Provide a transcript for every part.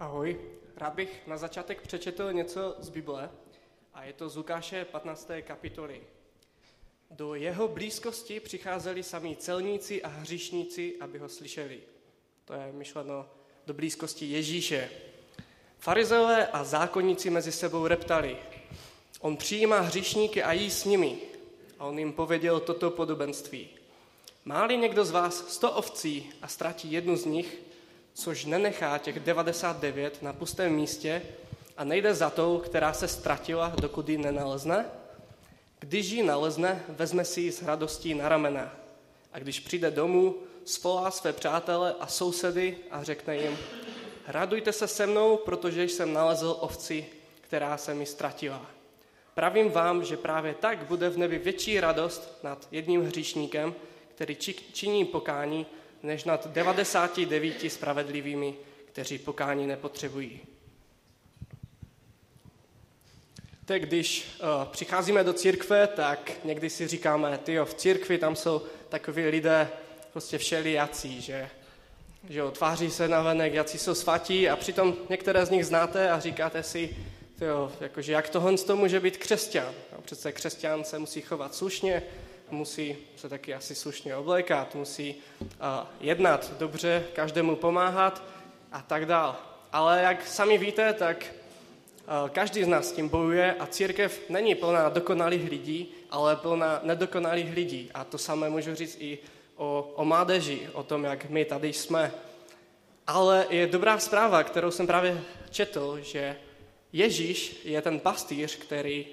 Ahoj, rád bych na začátek přečetl něco z Bible a je to z Lukáše 15. kapitoly. Do jeho blízkosti přicházeli sami celníci a hříšníci, aby ho slyšeli. To je myšleno do blízkosti Ježíše. Farizeové a zákonníci mezi sebou reptali. On přijímá hříšníky a jí s nimi. A on jim pověděl toto podobenství. Máli někdo z vás sto ovcí a ztratí jednu z nich, což nenechá těch 99 na pustém místě a nejde za tou, která se ztratila, dokud ji nenalezne? Když ji nalezne, vezme si ji s radostí na ramena. A když přijde domů, svolá své přátele a sousedy a řekne jim, radujte se se mnou, protože jsem nalezl ovci, která se mi ztratila. Pravím vám, že právě tak bude v nebi větší radost nad jedním hříšníkem, který činí pokání, než nad 99 spravedlivými, kteří pokání nepotřebují. Tak když uh, přicházíme do církve, tak někdy si říkáme, ty v církvi tam jsou takoví lidé prostě všelijací, že, že jo, tváří se na venek, jací jsou svatí a přitom některé z nich znáte a říkáte si, tyjo, jakože jak tohle to může být křesťan. No, přece křesťan se musí chovat slušně, musí se taky asi slušně oblékat, musí jednat dobře, každému pomáhat a tak dál. Ale jak sami víte, tak každý z nás s tím bojuje a církev není plná dokonalých lidí, ale plná nedokonalých lidí. A to samé můžu říct i o, o mládeži, o tom, jak my tady jsme. Ale je dobrá zpráva, kterou jsem právě četl, že Ježíš je ten pastýř, který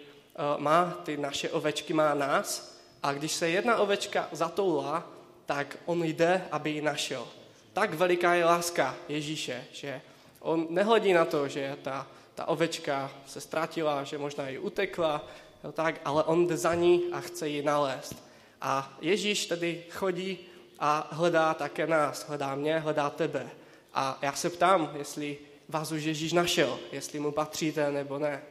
má ty naše ovečky, má nás a když se jedna ovečka zatoulá, tak on jde, aby ji našel. Tak veliká je láska Ježíše, že on nehledí na to, že ta, ta ovečka se ztratila, že možná ji utekla, jo, tak, ale on jde za ní a chce ji nalézt. A Ježíš tedy chodí a hledá také nás, hledá mě, hledá tebe. A já se ptám, jestli vás už Ježíš našel, jestli mu patříte nebo ne.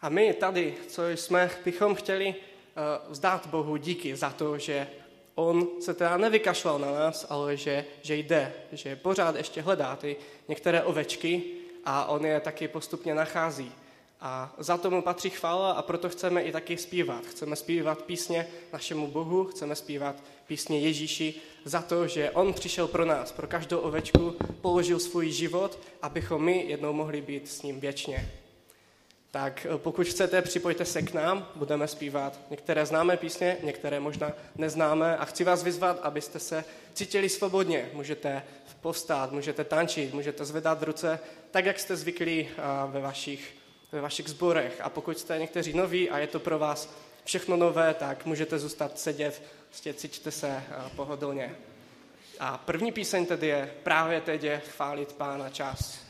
A my tady, co jsme, bychom chtěli uh, vzdát Bohu díky za to, že on se teda nevykašlal na nás, ale že, že jde, že pořád ještě hledá ty některé ovečky a on je taky postupně nachází. A za tomu patří chvála a proto chceme i taky zpívat. Chceme zpívat písně našemu Bohu, chceme zpívat písně Ježíši za to, že On přišel pro nás, pro každou ovečku, položil svůj život, abychom my jednou mohli být s ním věčně. Tak eh, pokud chcete, připojte se k nám, budeme zpívat některé známé písně, některé možná neznámé a chci vás vyzvat, abyste se cítili svobodně. Můžete postát, můžete tančit, můžete zvedat ruce, tak jak jste zvyklí eh, ve vašich, ve vašich zborech. A pokud jste někteří noví a je to pro vás všechno nové, tak můžete zůstat sedět, prostě cítíte se eh, pohodlně. A první píseň tedy je právě teď je chválit Pána čas.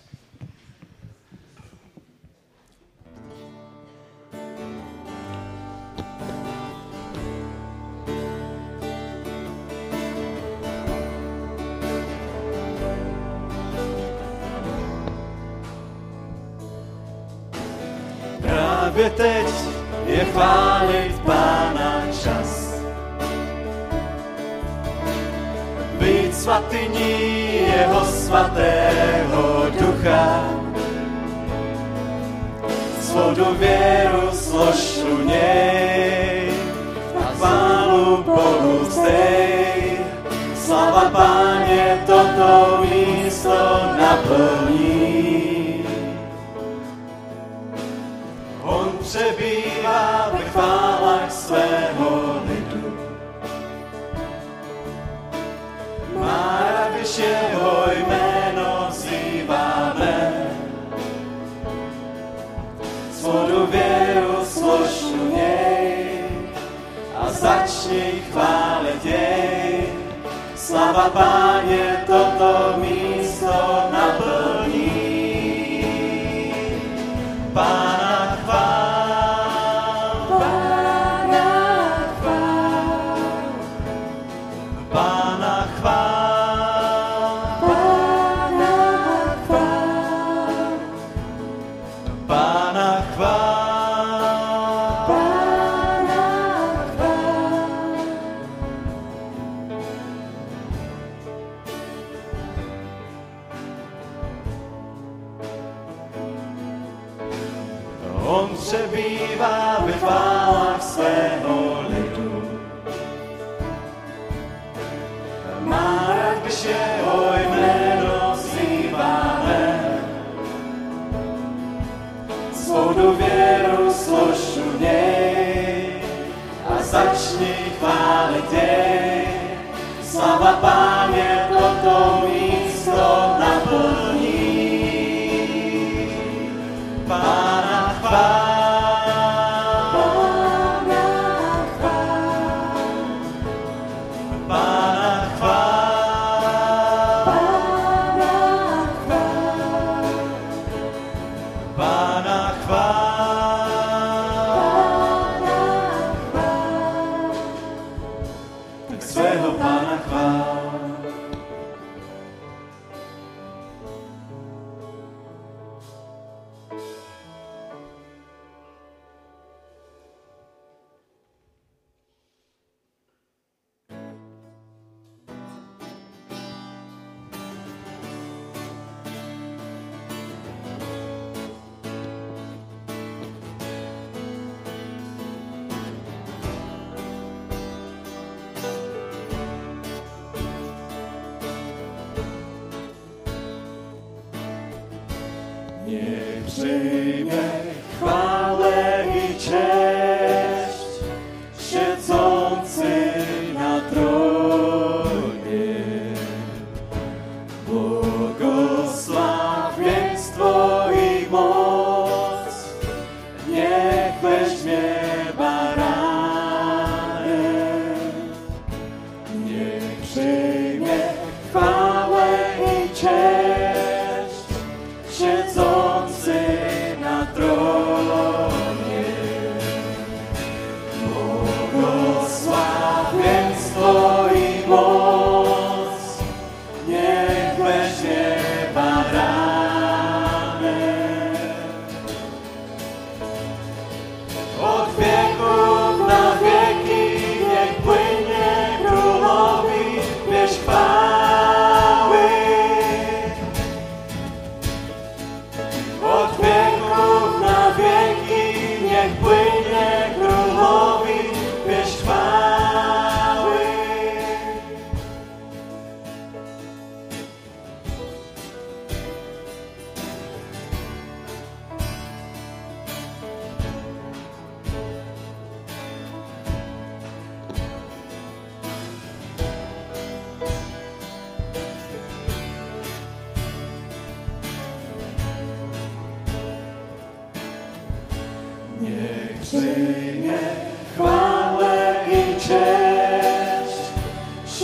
Právě teď je chválit Pána čas. Být svatyní jeho svatého ducha, svou důvěru složu něj a chválu Bohu vzdej. Slava Páně toto místo naplní. Přebývá ve chválách svého lidu. Má když jeho jméno zýváme, svou důvěru složu něj a začni chválit jej. Slava Páně toto místo naplní. Pána Slava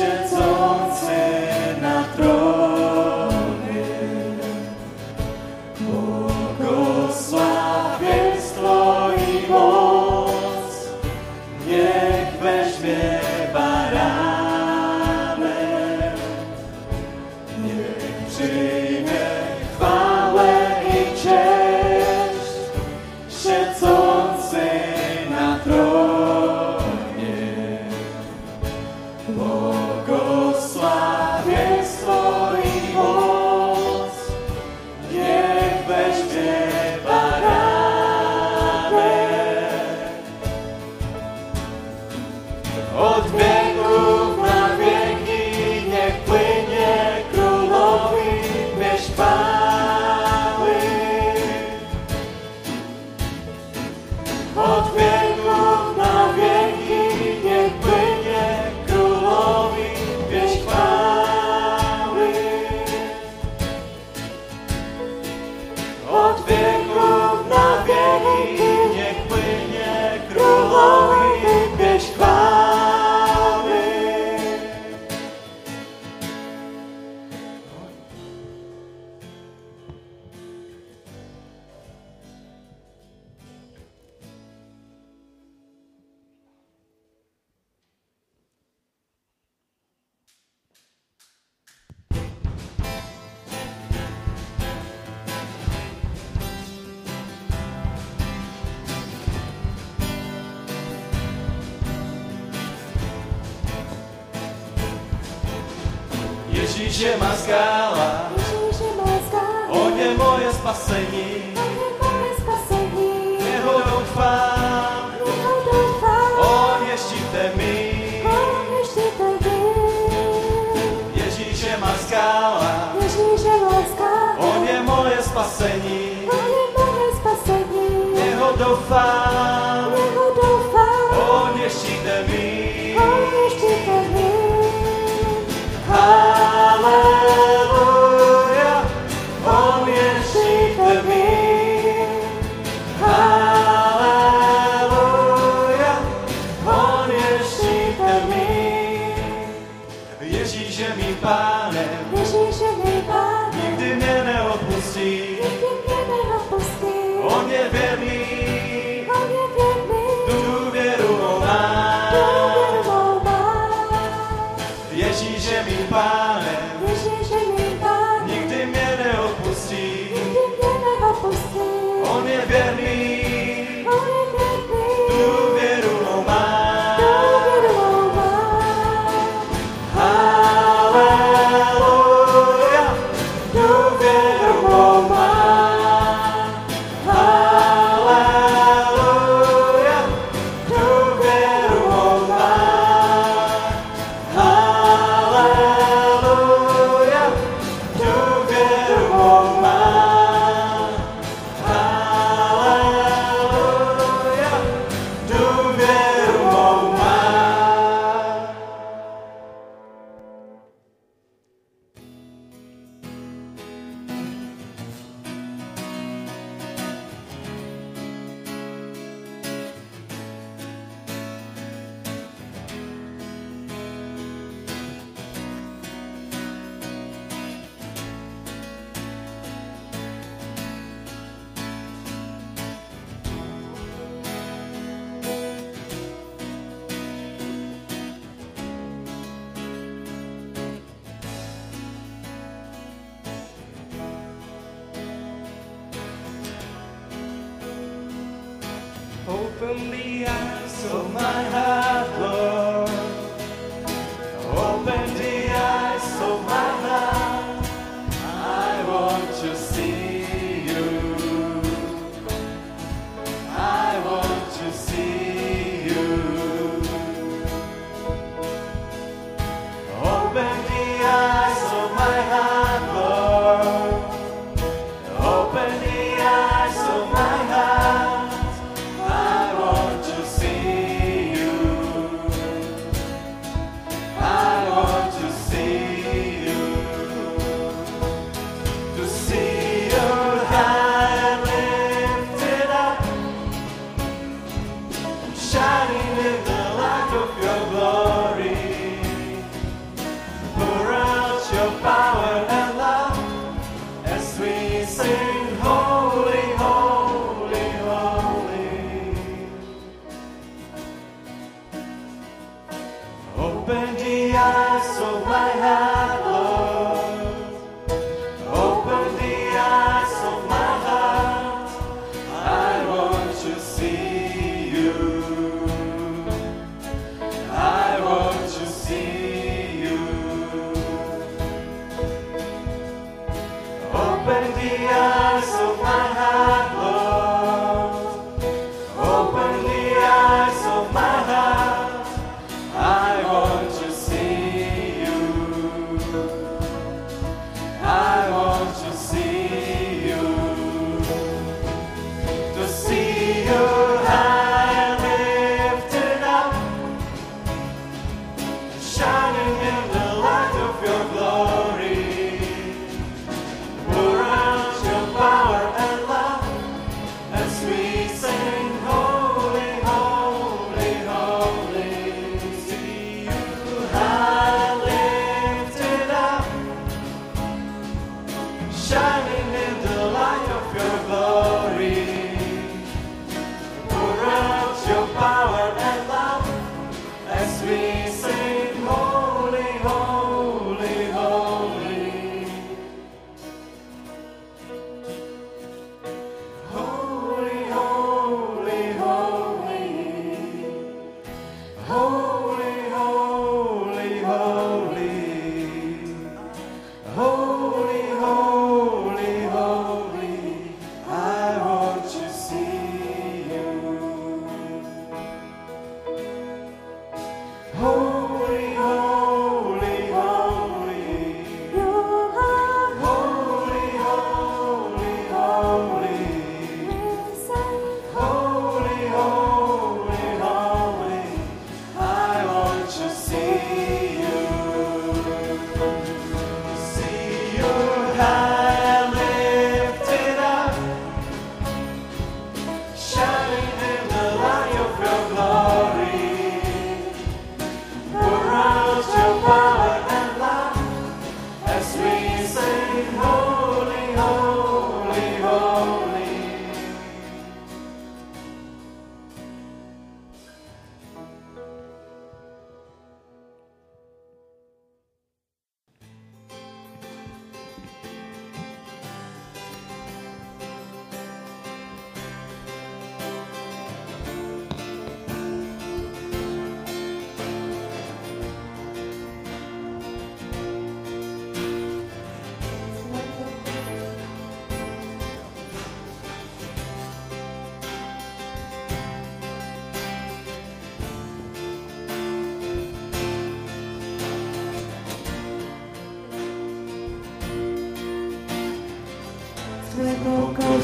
nations. Ježíš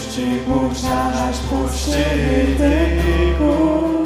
puszczy, Bóg znalazł puszczy Tego.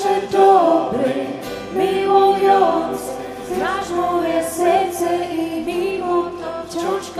zawsze dobry, miłujący. Znasz moje serce i mimo to wciąż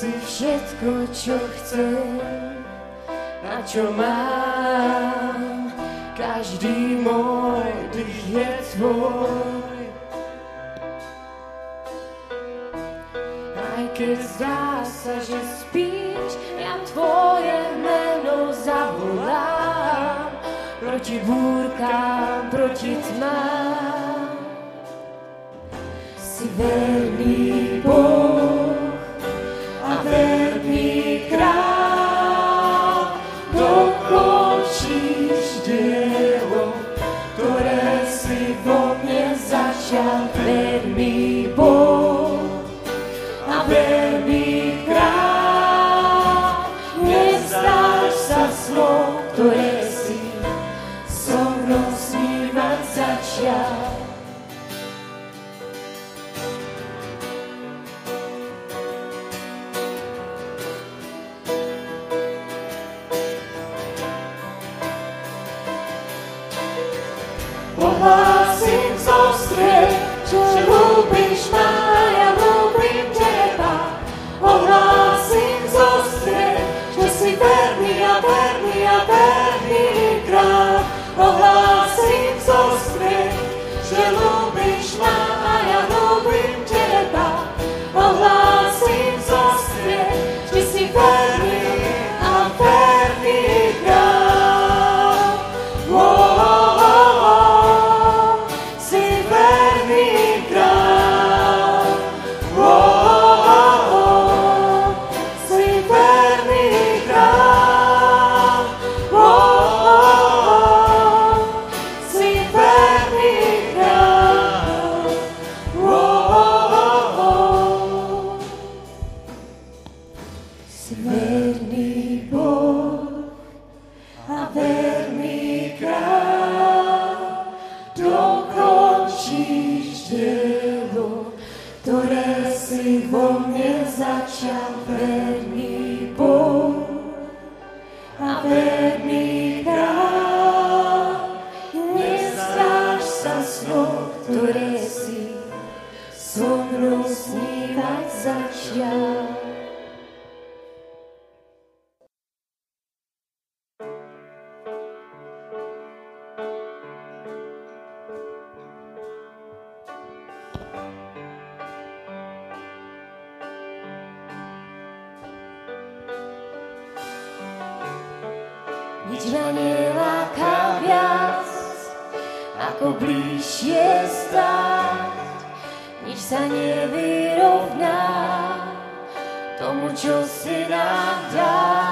si všetko, čo chcem, na čo mám. Každý môj dých je tvoj. Aj keď zdá sa, že spíš, ja tvoje meno zavolám. Proti búrkám, proti tmám. Si verný Boh. dřmanila kaviac, ako blíž je stát, nič sa nevyrovná tomu, čo si nám dál.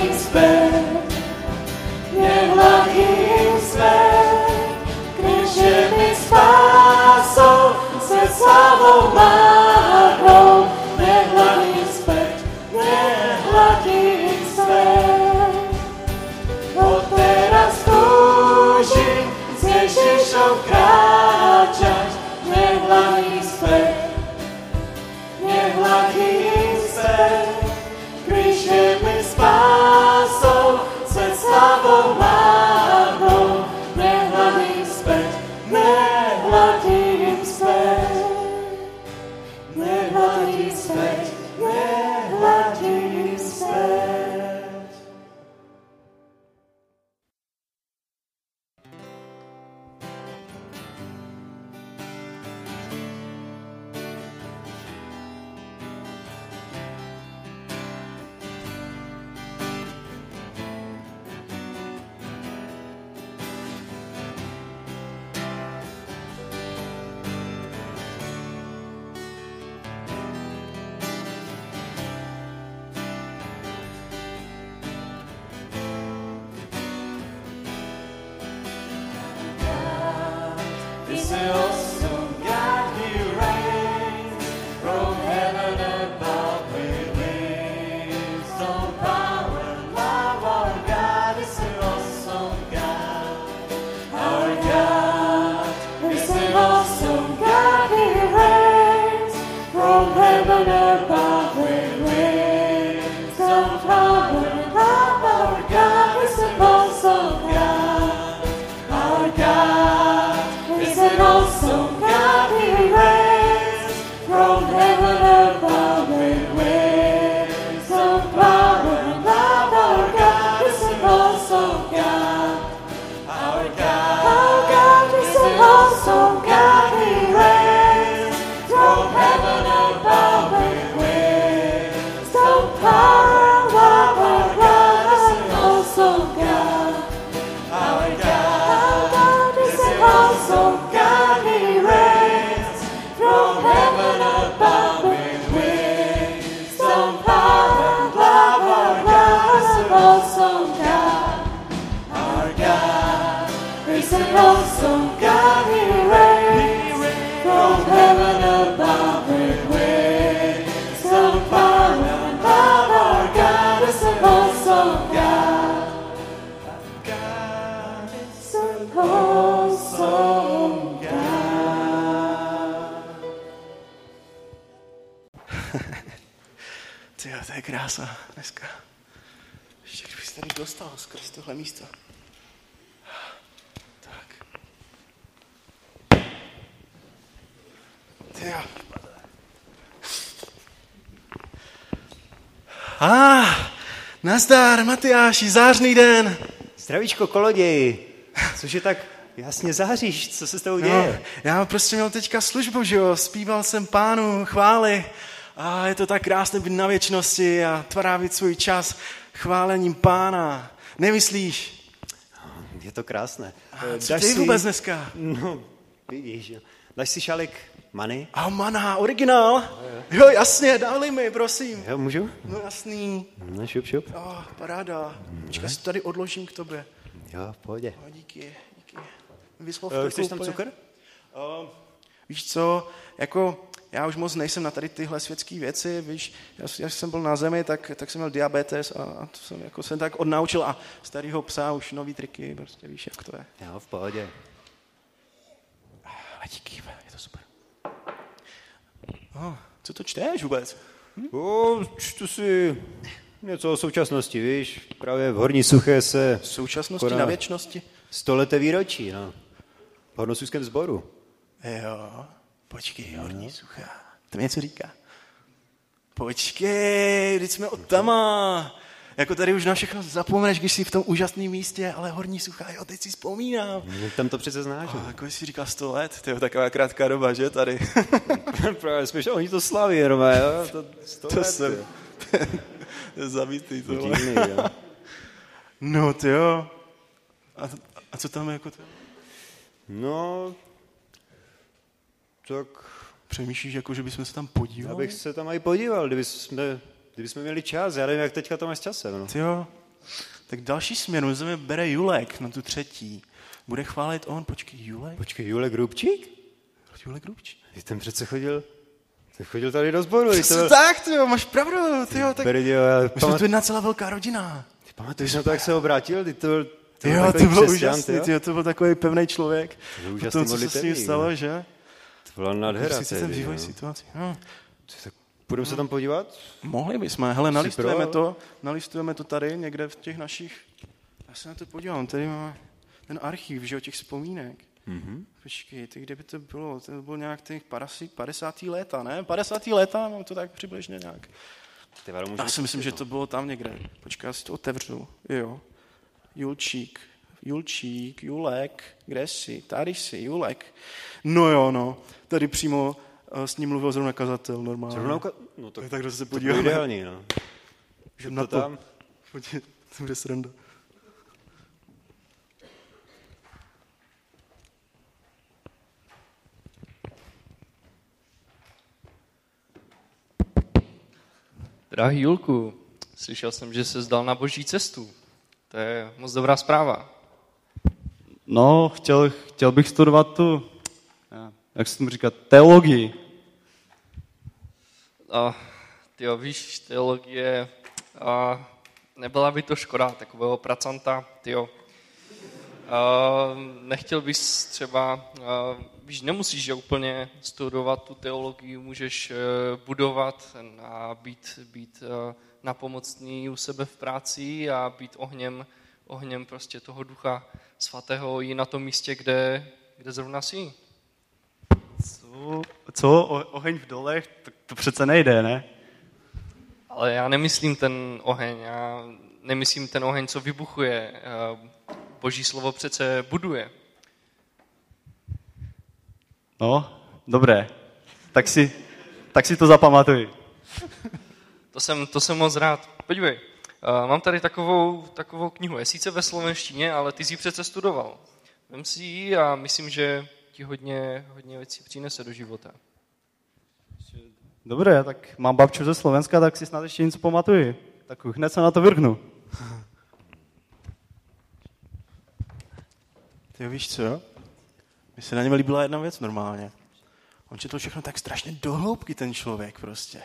wings krása dneska. Ještě kdybych se tady dostal skrz tohle místo. Tak. Ty jo. A, ah, nazdar, Matyáši, zářný den. Zdravíčko, koloději. Což je tak jasně záříš, co se s tebou No, děje? já prostě měl teďka službu, že jo, zpíval jsem pánu chvály a je to tak krásné být na věčnosti a trávit svůj čas chválením pána. Nemyslíš? Je to krásné. A Eh, co ty vůbec dneska? No, vidíš, jo. Dáš si šálek many? A mana, originál? Jo, jasně, dali mi, prosím. Jo, můžu? No jasný. No, šup, šup. Oh, paráda. Počkej, si tady odložím k tobě. Jo, v pohodě. Oh, díky, díky. Vyslov Eh, to Chceš tam cukr? Uh, víš co, jako já už moc nejsem na tady tyhle světské věci, víš, já, já jsem byl na zemi, tak, tak jsem měl diabetes a, a to jsem jako jsem tak odnaučil a starýho psa už nový triky, prostě víš, jak to je. Jo, v pohodě. A díky, je to super. Oh, co to čteš vůbec? O, čtu si něco o současnosti, víš? Právě v Horní Suché se V současnosti koná na věčnosti? stoleté výročí, no. V Hornosuském sboru. Jo, počkej, horní suchá. To mi něco říká. Počkej, teď jsme od tama. Jako tady už na všechno zapomeneš, když jsi v tom úžasném místě, ale horní suchá, jo, teď si vzpomínám. No, Tam to přece znáš. A jako jsi říkal 100 let, to je taková krátká doba, že tady? Právě spíš, oni to slaví, jenom, jo? To, sto to let, jsem jo. zabitý tohle. Divný, jo. No ty jo. A, a co tam jako to? No, tak Přemýšlíš, jako, že bychom se tam podívali? já bych se tam i podíval, kdyby jsme Kdybychom měli čas, já nevím, jak teďka to máš časem. No. Ty jo. Tak další směnu zemi bere Julek na tu třetí. Bude chválit on, počkej, Julek? Počkej, Julek Rubčík? Julek Rubč. Ty ten přece chodil, ten chodil tady do sboru. ty to byl- Tak, ty jo, máš pravdu, ty jo, tak... Berdě, já My jsme pamat, tu jedna celá velká rodina. ty pamatuješ na to, jak se obrátil? Ty to, byl- to byl Jo, to křesťan, úžasný, ty jo? ty to byl takový pevný člověk. To byl úžasný tom, co se s ním stalo, no. že? To byla nádhera. Prostě ten tehdy, vývoj no. situací. No. Tak Půjdeme se tam podívat? Mohli bychom, hele, nalistujeme to, nalistujeme to tady někde v těch našich, já se na to podívám, tady máme ten archiv, že jo, těch vzpomínek. Mhm. Počkej, ty kde by to bylo? To bylo nějak těch 50. 50. léta, ne? 50. léta, mám to tak přibližně nějak. Ty Já si myslím, že to bylo tam někde. Počkej, já si to otevřu. Jo. Julčík, Julčík, Julek, kde jsi? Tady jsi, Julek. No jo, no. Tady přímo eh, s ním mluvil zrovna kazatel normálně. Zrovna uka- No to, Tak, tak se to podíváme. ideální, no. Že Na to to. tam. Podívej, to bude sranda. Drahý Julku, slyšel jsem, že se zdal na boží cestu. To je moc dobrá zpráva. No, chtěl, chtěl bych studovat tu, eh, jak se tomu říká, teologii. A ty víš, teologie, a nebyla by to škoda takového pracanta, tyjo. A nechtěl bys třeba, a víš, nemusíš že úplně studovat tu teologii, můžeš eh, budovat a být, být eh, napomocný u sebe v práci a být ohněm, ohněm prostě toho ducha svatého i na tom místě, kde, kde zrovna jsi. Co? Co? O, oheň v dolech? To, to přece nejde, ne? Ale já nemyslím ten oheň, já nemyslím ten oheň, co vybuchuje. Eh, Boží slovo přece buduje. No, dobré. Tak si, tak si to zapamatuj. To jsem, to jsem moc rád. Podívej, mám tady takovou, takovou knihu. Je sice ve slovenštině, ale ty jsi ji přece studoval. Vem si ji a myslím, že ti hodně, hodně věcí přinese do života. Dobré, tak mám babču ze Slovenska, tak si snad ještě něco pamatuji. Tak hned se na to vrhnu. Ty jo, víš co? Mně se na něm líbila jedna věc normálně. On četl všechno tak strašně dohloubky ten člověk prostě.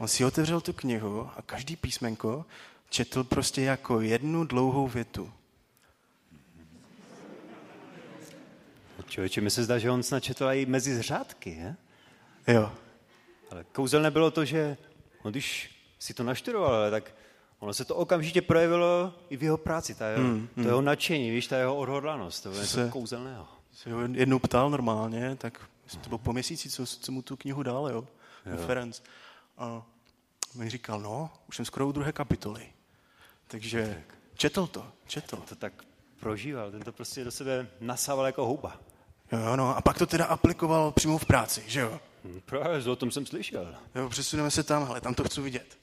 On si otevřel tu knihu a každý písmenko četl prostě jako jednu dlouhou větu. Člověče, mi se zdá, že on snad četl i mezi řádky, je? Jo. Ale kouzelné bylo to, že on když si to naštudoval, ale tak ono se to okamžitě projevilo i v jeho práci, ta jeho, Hmm, to jeho nadšení, víš, ta jeho odhodlanost, to je Se- něco kouzelného. Se ho jednou ptal normálně, tak to bylo po měsíci, co, co mu tu knihu dal, jo. jo. Ferenc. A mi říkal, no, už jsem skoro u druhé kapitoly. Takže četl to, četl. To tak prožíval, ten to prostě do sebe nasával jako houba. Jo, no, a pak to teda aplikoval přímo v práci, že jo. Hm, Právě, o tom jsem slyšel. Jo, přesuneme se tam, hele, tam to chci vidět.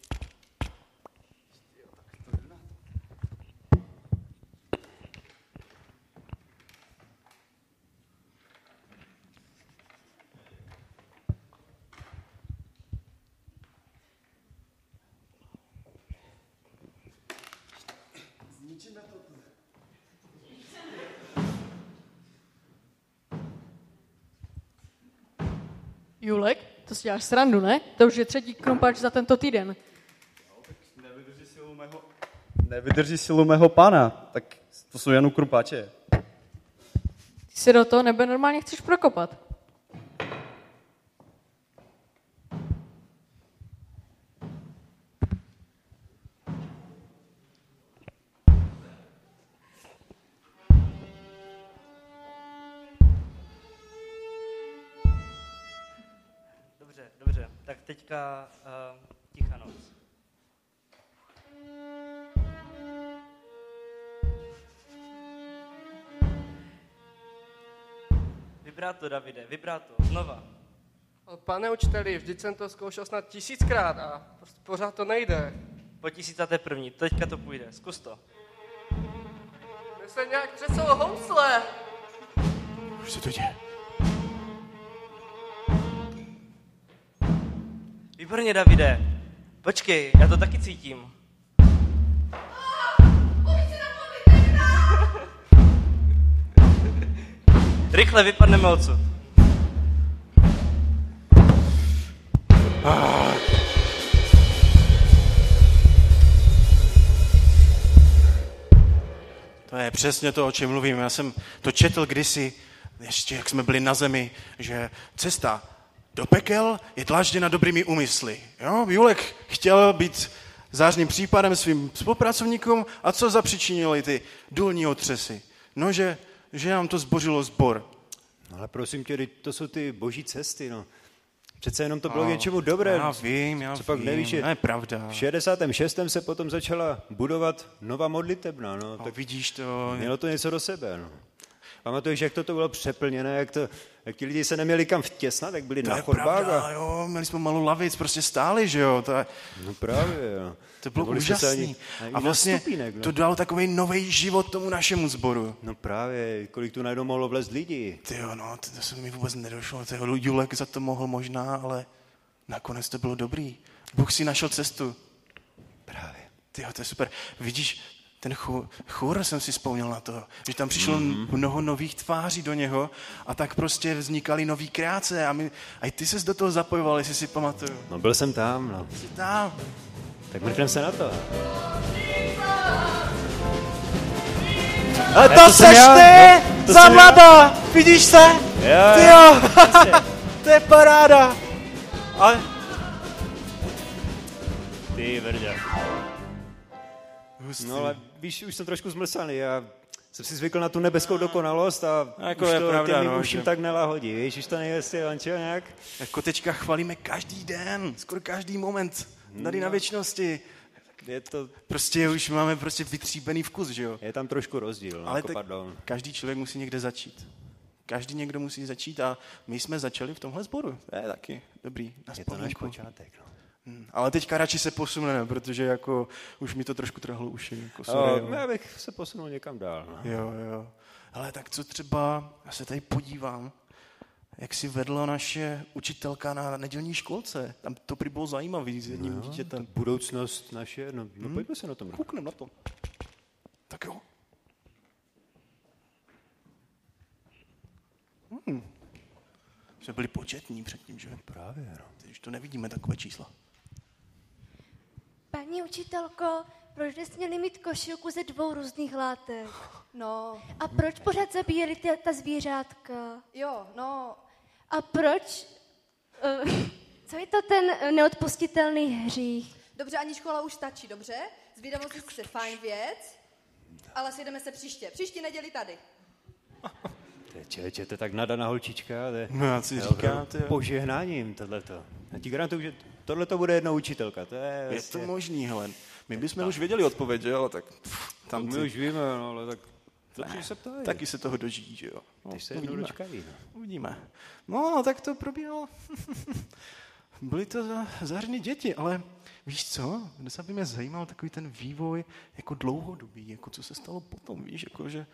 Děláš srandu, ne? To už je třetí krumpač za tento týden. Nevydrží silu mého, nevydrží silu mého pána, tak to jsou jen krumpače. Ty si do toho nebe normálně chceš prokopat. Vibráto, Davide, vibráto, znova. Pane učiteli, vždyť jsem to zkoušel snad tisíckrát a prostě pořád to nejde. Po tisícaté první, teďka to půjde, zkus to. Mně se nějak třesou housle. Už se to děje. Výborně, Davide. Počkej, já to taky cítím. Rychle vypadneme odsud. To je přesně to, o čem mluvím. Já jsem to četl kdysi, ještě jak jsme byli na zemi, že cesta do pekel je dlažděna dobrými úmysly. Jo? Julek chtěl být zářným případem svým spolupracovníkům a co zapřičinili ty důlní otřesy? No, že, že nám to zbořilo zbor. No, ale prosím tě, to jsou ty boží cesty, no. Přece jenom to bylo k něčemu dobré. já vím, já Co pak vím, nevíš, že je pravda. v 66. se potom začala budovat nová modlitebna, no. Tak Tak vidíš to, mělo to něco do sebe, no. Pamatuješ, jak to bylo přeplněné, jak, to, jak ti lidi se neměli kam vtěsnat, jak byli to na chodbách. pravda, A, jo, měli jsme malou lavic, prostě stáli, že jo, to je, no právě, jo. to bylo se úžasný. ani- ani A vlastně stupínek, no. to dalo takový nový život tomu našemu sboru. No právě, kolik tu najednou mohlo vlezt lidí. Ty jo, no, to, to se mi vůbec nedošlo. Ty jo, Julek za to mohl možná, ale nakonec to bylo dobrý. Bůh si našel cestu. Právě. Ty jo, to je super. Vidíš, ten chůr, jsem si vzpomněl na to, že tam přišlo Mhm. mm-hmm. mnoho nových tváří do něho a tak prostě vznikaly nový kreace a, my, a i ty ses do toho zapojoval, jestli si pamatuju. No byl jsem tam, no. Jsi tam. Tak mrknem se na to. A to jsem já, no, to za mladá, vidíš se? Jo, Ty jo, to je paráda. Ale Ty vrďa. No ale víš, už jsem trošku zmlsaný. Já jsem si zvykl na tu nebeskou dokonalost a Jako už je to pravda, těm no, uším že- tak nelahodí. Víš, už to nejde si Ančo nějak? jako teďka chvalíme každý den, skoro každý moment tady na věčnosti. Je, to, Prostě už máme prostě vytříbený vkus, že jo? je tam trošku rozdíl, no, Ale jako pardon. každý člověk musí někde začít. Každý někdo musí začít a my jsme začali v tomhle sboru. To je taky dobrý. Na Je to náš počátek. No. Hmm, Ale teďka radši se posuneme, protože jako už mi to trošku trhlo uši. Jako sorry, O, jo. já bych se posunul někam dál. No. jo, jo. Ale tak co třeba, já se tady podívám, jak si vedla naše učitelka na nedělní školce. Tam to prý bylo zajímavý s jedním no, dítětem. Budoucnost naše, no, no pojďme se na tom. No. Kouknem na to. Tak jo. Hmm. Jsme byli početní předtím, že? Právě, no. Teď už to nevidíme, takové čísla. Paní učitelko, proč bys měli mít košilku ze dvou různých látek? No, A proč pořád zabíjeli ty, ta zvířátka? jo, no, A proč... Uh, co je to ten eh, neodpustitelný hřích? dobře, ani škola už stačí, dobře? Zvídavost je sice fajn věc, ale sjedeme se příště. Příští neděli tady. To je, čeče, to je tak nadaná holčička. Je, No, já si to je říkám, opravdu ty jo. požehnáním tohleto. Já ti garantuju, že tohle to bude jednou učitelka. To je, Je vlastně- to možný, hele. My bychom už věděli odpověď, že? Ale tak pff, tam My ty, už víme, no, ale tak dobře se ptají. taky se toho dožijí, že jo? No, Teď se jednou uvidíme. dočkají. No. Uvidíme. No, tak to probíhalo. Byly to za- zářný děti, ale víš co? Dnes by mě zajímal takový ten vývoj jako dlouhodobý, jako co se stalo potom, víš, jako že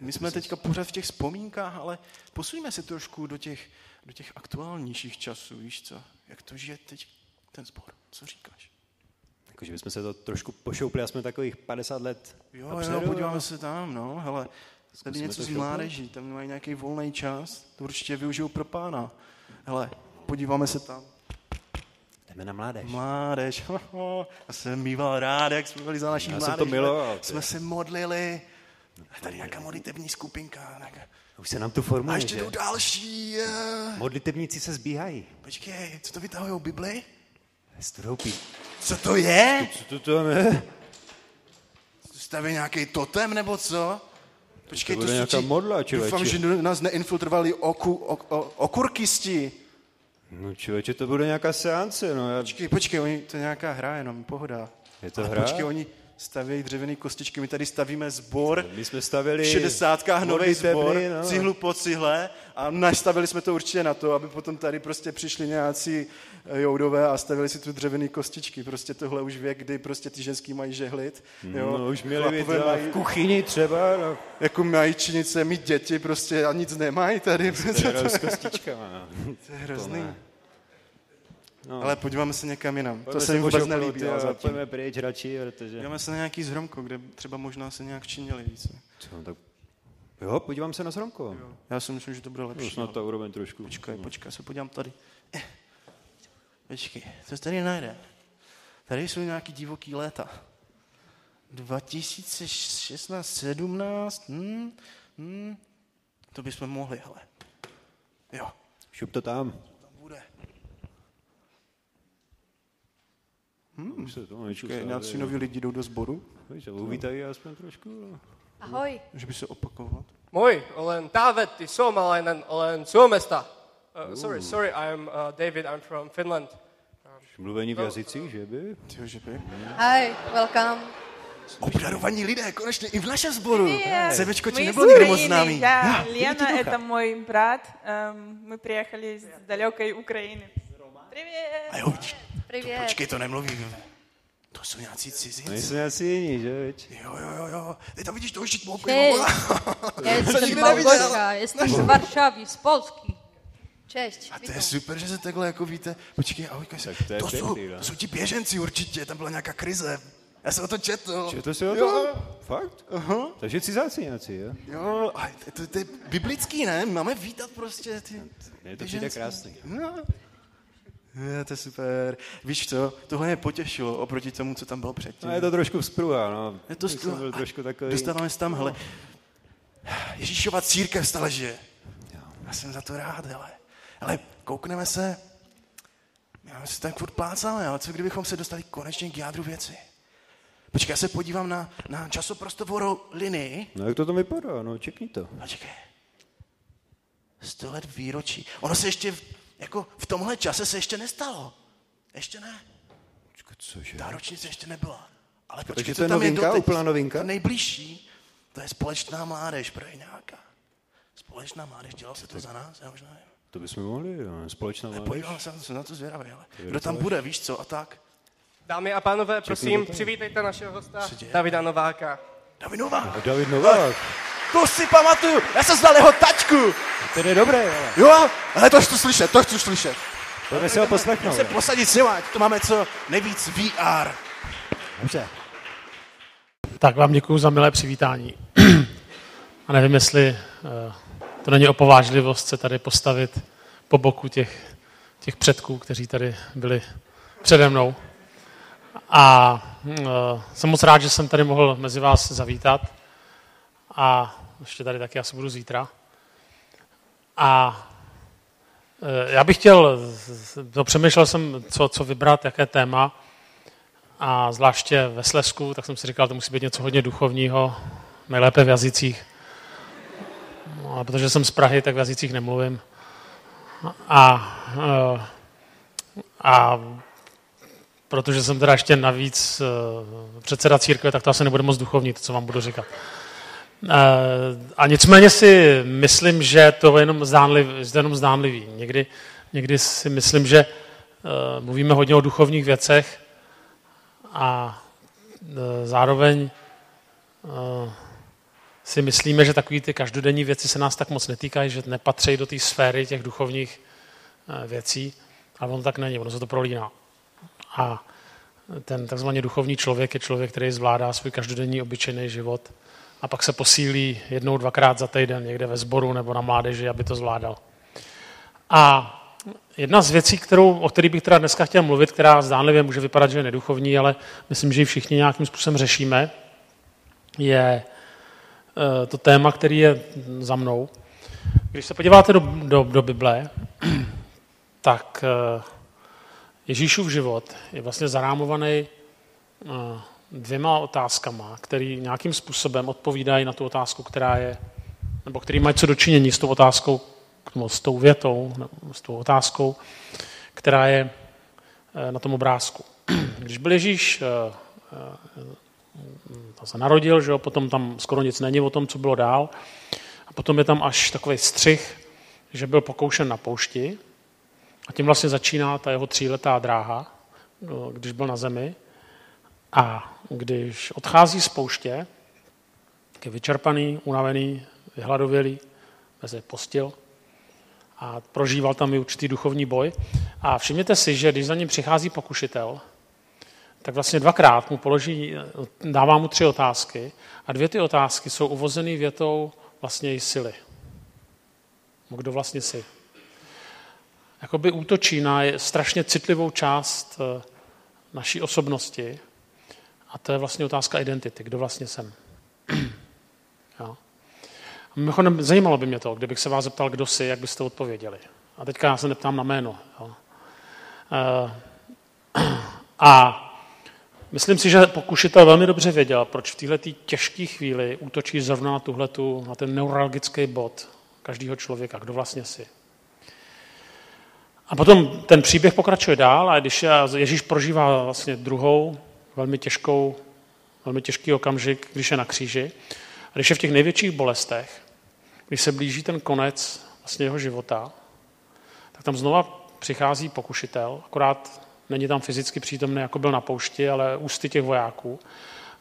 my jsme teďka pořád v těch vzpomínkách, ale posuníme se trošku do těch, do těch aktuálnějších časů, víš co? Jak to žije teď ten spor? Co říkáš? Jakože bychom se to trošku pošoupli a jsme takových 50 let Jo, jo, podíváme se tam, no, hele, tady něco z mládeží, tam mají nějaký volný čas, to určitě využijou pro pána. Hele, podíváme se tam. Jdeme na mládež. Mládež, já jsem býval rád, jak jsme byli za naší Já jsem mládež. to miloval. Jsme se modlili. A tady nějaká modlitební skupinka. Nějaká... Už se nám tu A formuje, ještě že? jdou další. eh, Modlitebníci se zbíhají. Počkej, co to vytahujou, Bibli? Stroupí. Co to je? Co to tam je? Staví nějaký totem nebo co? Počkej, To jsou nějaká ti- modla, člověče. Doufám, že nás neinfiltrovali oku, ok, o, okurkisti. No člověče, to bude nějaká seance, no. Já... Počkej, počkej, oni, to je nějaká hra, jenom pohoda. Je to Ale hra? Počkej, oni stavějí dřevěné kostičky, my tady stavíme sbor. My jsme stavili v 60. nový sbor, no. cihlu po cihle a nastavili jsme to určitě na to, aby potom tady prostě přišli nějací eh, joudové a stavili si tu dřevěné kostičky. Prostě tohle už věk, kdy prostě ty ženský mají žehlit. Jo. No, už měli být mají, v kuchyni třeba, no. jako mají činice, mít děti prostě a nic nemají tady. Hrajou s kostičkama, no. To je hrozný. ne. No. Ale podíváme se někam jinam. Pojďme to se mi vůbec nelíbí. jo. Pojďme pryč radši, protože... Podíváme se na nějaký zromko, kde třeba možná se nějak činili více. Co, tak... Jo, podívám se na zromko. Já si myslím, že to bude lepší. No, snad ta úroveň trošku. Počkej, počkej, já se podívám tady. Eh. Počkej, co se tady najde? Tady jsou nějaký divoký léta. 2016, 17, hm, hm, to bychom mohli, hele. Jo, Šup to tam. tam bude. Hmm. Už se to maličku Počkej, stále, nějací jo. noví lidi jdou do sboru, Víš, a uvítají aspoň trošku. Ahoj. že by se opakovat. Moi, olen Taavetti, suomalainen, olen Suomesta. Uh, sorry, sorry, I'm uh, David, I'm from Finland. Mluvení v jazycích, že by? Tyjo, že by. Hi, welcome. Obdarovaní lidé, konečně i v našem sboru. Привет. Себečko Мы ti из nebyl nikdy moc Украины. známý. Я Ja, Лена, vidíte это ducha. мой брат. Эм, Мы приехали из далекой Украины. Привет! A jo, vidíš, Привет. počkej, to nemluví. To jsou nějací cizinci. Nejsou nějací jiní, že viď? Jo, jo, jo, jo. Ty tam vidíš to už tmou Hej, já Jsem jsem nikdy Małgosia, jestem z Warszawy, z Polski. Češť. A to je super, že se takhle jako víte. Počkej, ahoj, se. to je to, jsou, pěkný, no. to jsou ti běženci určitě, tam byla nějaká krize. Já jsem o to četl. Četl jsi o Jo. tom? Fakt? Aha. Takže cizáci nějací, jo? Jo, a to, to, to je biblický, ne? Máme vítat prostě ty Je to přijde běženci. krásný. No. Je, to je super. Víš co, tohle mě potěšilo oproti tomu, co tam bylo předtím. No, je to trošku vzpruha, no. Je to skvělé. byl trošku takový... Dostáváme se tam, hele. Ježíšova církev stále žije. Já jsem za to rád, hele. Ale koukneme se, já se tak furt plácáme, ale co kdybychom se dostali konečně k jádru věci? Počkej, já se podívám na, na časoprostorovou linii. No jak to tam vypadá, no čekni to. Počkej. 100 let výročí. Ono se ještě, v, jako v tomhle čase se ještě nestalo. Ještě ne. Počkej, cože? Ta ročnice ještě nebyla. Ale Takže počkej, to je tam novinka, doteď? úplná novinka? To nejbližší, to je společná mládež pro nějaká. Společná mládež, dělal se to za nás, já už nevím. To bychom mohli, jo. Společná mládež. podíval jsem se na to zvědavý, ale je kdo tam bude, víš co, a tak. Dámy a pánové, prosím, přivítejte našeho hosta? Davida Nováka. David Novák, David Novák. To si pamatuju, já jsem znal jeho taťku. Ten je dobrý, ale. Jo, ale to chci slyšet, to chci slyšet. Pojďme si ho poslechnout. se posadit s nima, ať to máme co nejvíc VR. Dobře. Tak vám děkuji za milé přivítání. A nevím, jestli eh, to není opovážlivost se tady postavit po boku těch, těch předků, kteří tady byli přede mnou. A eh, jsem moc rád, že jsem tady mohl mezi vás zavítat. A ještě tady taky asi budu zítra. A eh, já bych chtěl, to přemýšlel jsem, co, co vybrat, jaké téma. A zvláště ve Slesku, tak jsem si říkal, to musí být něco hodně duchovního, nejlépe v jazycích. No, a protože jsem z Prahy, tak v jazycích nemluvím. A, eh, a protože jsem teda ještě navíc eh, předseda církve, tak to asi nebude moc duchovní, to, co vám budu říkat. Eh, A nicméně si myslím, že to je jenom, zdánliv, jenom zdánlivý. Někdy, někdy si myslím, že eh, mluvíme hodně o duchovních věcech, a e, zároveň si myslíme, že takové ty každodenní věci se nás tak moc netýkají, že nepatří do té sféry těch duchovních věcí, ale on tak není, ono se to prolíná. A ten takzvaný duchovní člověk je člověk, který zvládá svůj každodenní obyčejný život a pak se posílí jednou, dvakrát za týden někde ve sboru nebo na mládeži, aby to zvládal. A Jedna z věcí, kterou, o které bych teda dneska chtěl mluvit, která zdánlivě může vypadat, že je neduchovní, ale myslím, že ji všichni nějakým způsobem řešíme, je eh, to téma, který je za mnou. Když se podíváte do, do, do Bible, tak eh, Ježíšův život je vlastně zarámovaný eh, dvěma otázkama, které nějakým způsobem odpovídají na tu otázku, která je, nebo který mají co dočinění s tou otázkou, s tou větou, nebo s tou otázkou, která je eh, na tom obrázku. Když byl Ježíš, eh, eh, se narodil, že jo, potom tam skoro nic není o tom, co bylo dál, a potom je tam až takový střih, že byl pokoušen na poušti a tím vlastně začíná ta jeho tříletá dráha, no, když byl na zemi. A když odchází z pouště, je vyčerpaný, unavený, vyhladovělý, mezi postil a prožíval tam i určitý duchovní boj. A všimněte si, že když za ním přichází pokušitel, tak vlastně dvakrát mu položí, dává mu tři otázky a dvě ty otázky jsou uvozeny větou vlastně její sily. Kdo vlastně jsi? Jakoby útočí na strašně citlivou část eh, naší osobnosti a to je vlastně otázka identity. Kdo vlastně jsem? jo. A mimochodem, zajímalo by mě to, kdybych se vás zeptal, kdo jsi, jak byste odpověděli. A teďka já se neptám na jméno. Jo. Eh, A myslím si, že pokušitel velmi dobře věděl, proč v této těžké chvíli útočí zrovna na, tuhletu, na ten neuralgický bod každého člověka, kdo vlastně si. A potom ten příběh pokračuje dál a když Ježíš prožívá vlastně druhou velmi těžkou, velmi těžký okamžik, když je na kříži, a když je v těch největších bolestech, když se blíží ten konec vlastně jeho života, tak tam znova přichází pokušitel, akorát není tam fyzicky přítomný, jako byl na poušti, ale ústy těch vojáků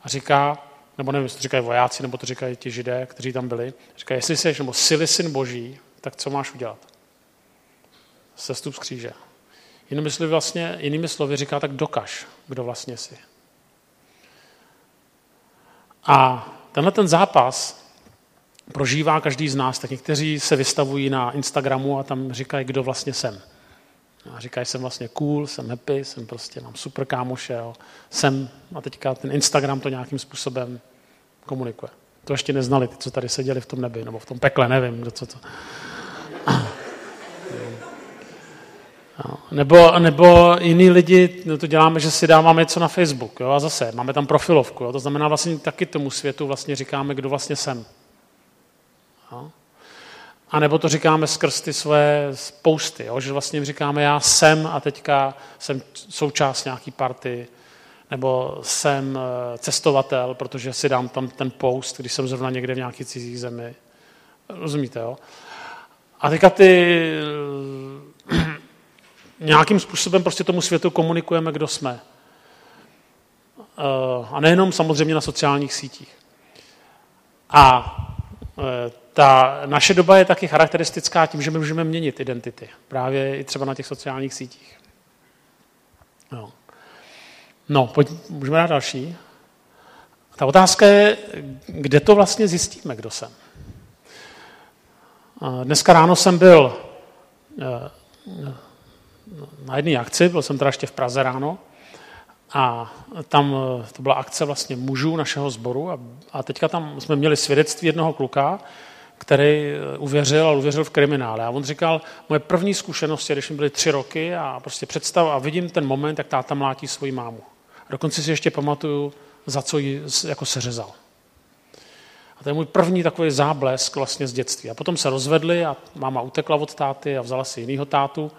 a říká, nebo nevím, jestli to říkají vojáci, nebo to říkají ti židé, kteří tam byli, říká, jestli jsi nebo sily syn boží, tak co máš udělat? Sestup z kříže. Jinými slovy, vlastně, jinými slovy říká, tak dokaž, kdo vlastně jsi. A tenhle ten zápas prožívá každý z nás, tak někteří se vystavují na Instagramu a tam říkají, kdo vlastně jsem. A říkají, jsem vlastně cool, jsem happy, jsem prostě, mám super kámoše, jo. jsem, a teďka ten Instagram to nějakým způsobem komunikuje. To ještě neznali, ty, co tady seděli v tom nebi, nebo v tom pekle, nevím, kdo co to. Jo. Nebo, nebo jiní lidi, no to děláme, že si dáváme něco na Facebook, jo, a zase máme tam profilovku, jo, to znamená vlastně taky tomu světu vlastně říkáme, kdo vlastně jsem. Jo. A nebo to říkáme skrz ty své posty, jo? že vlastně říkáme, já jsem a teďka jsem součást nějaký party, nebo jsem eh, cestovatel, protože si dám tam ten post, když jsem zrovna někde v nějaké cizí zemi. Rozumíte, jo? A teďka ty nějakým způsobem prostě tomu světu komunikujeme, kdo jsme. Eh, a nejenom samozřejmě na sociálních sítích. A eh, ta naše doba je taky charakteristická tím, že my můžeme měnit identity. Právě i třeba na těch sociálních sítích. No, no pojď, můžeme dát další. Ta otázka je, kde to vlastně zjistíme, kdo jsem. Dneska ráno jsem byl eh, na jedné akci, byl jsem teda ještě v Praze ráno, a tam eh, to byla akce vlastně mužů našeho sboru a, a teďka tam jsme měli svědectví jednoho kluka, který eh, uvěřil a uvěřil v kriminále. A on říkal, moje první zkušenost je, když mi byly tři roky a prostě představ a vidím ten moment, jak táta mlátí svoji mámu. A dokonce si ještě pamatuju, za co ji jako seřezal. A to je můj první takový záblesk vlastně z dětství. A potom se rozvedli a máma utekla od táty a vzala si jinýho tátu.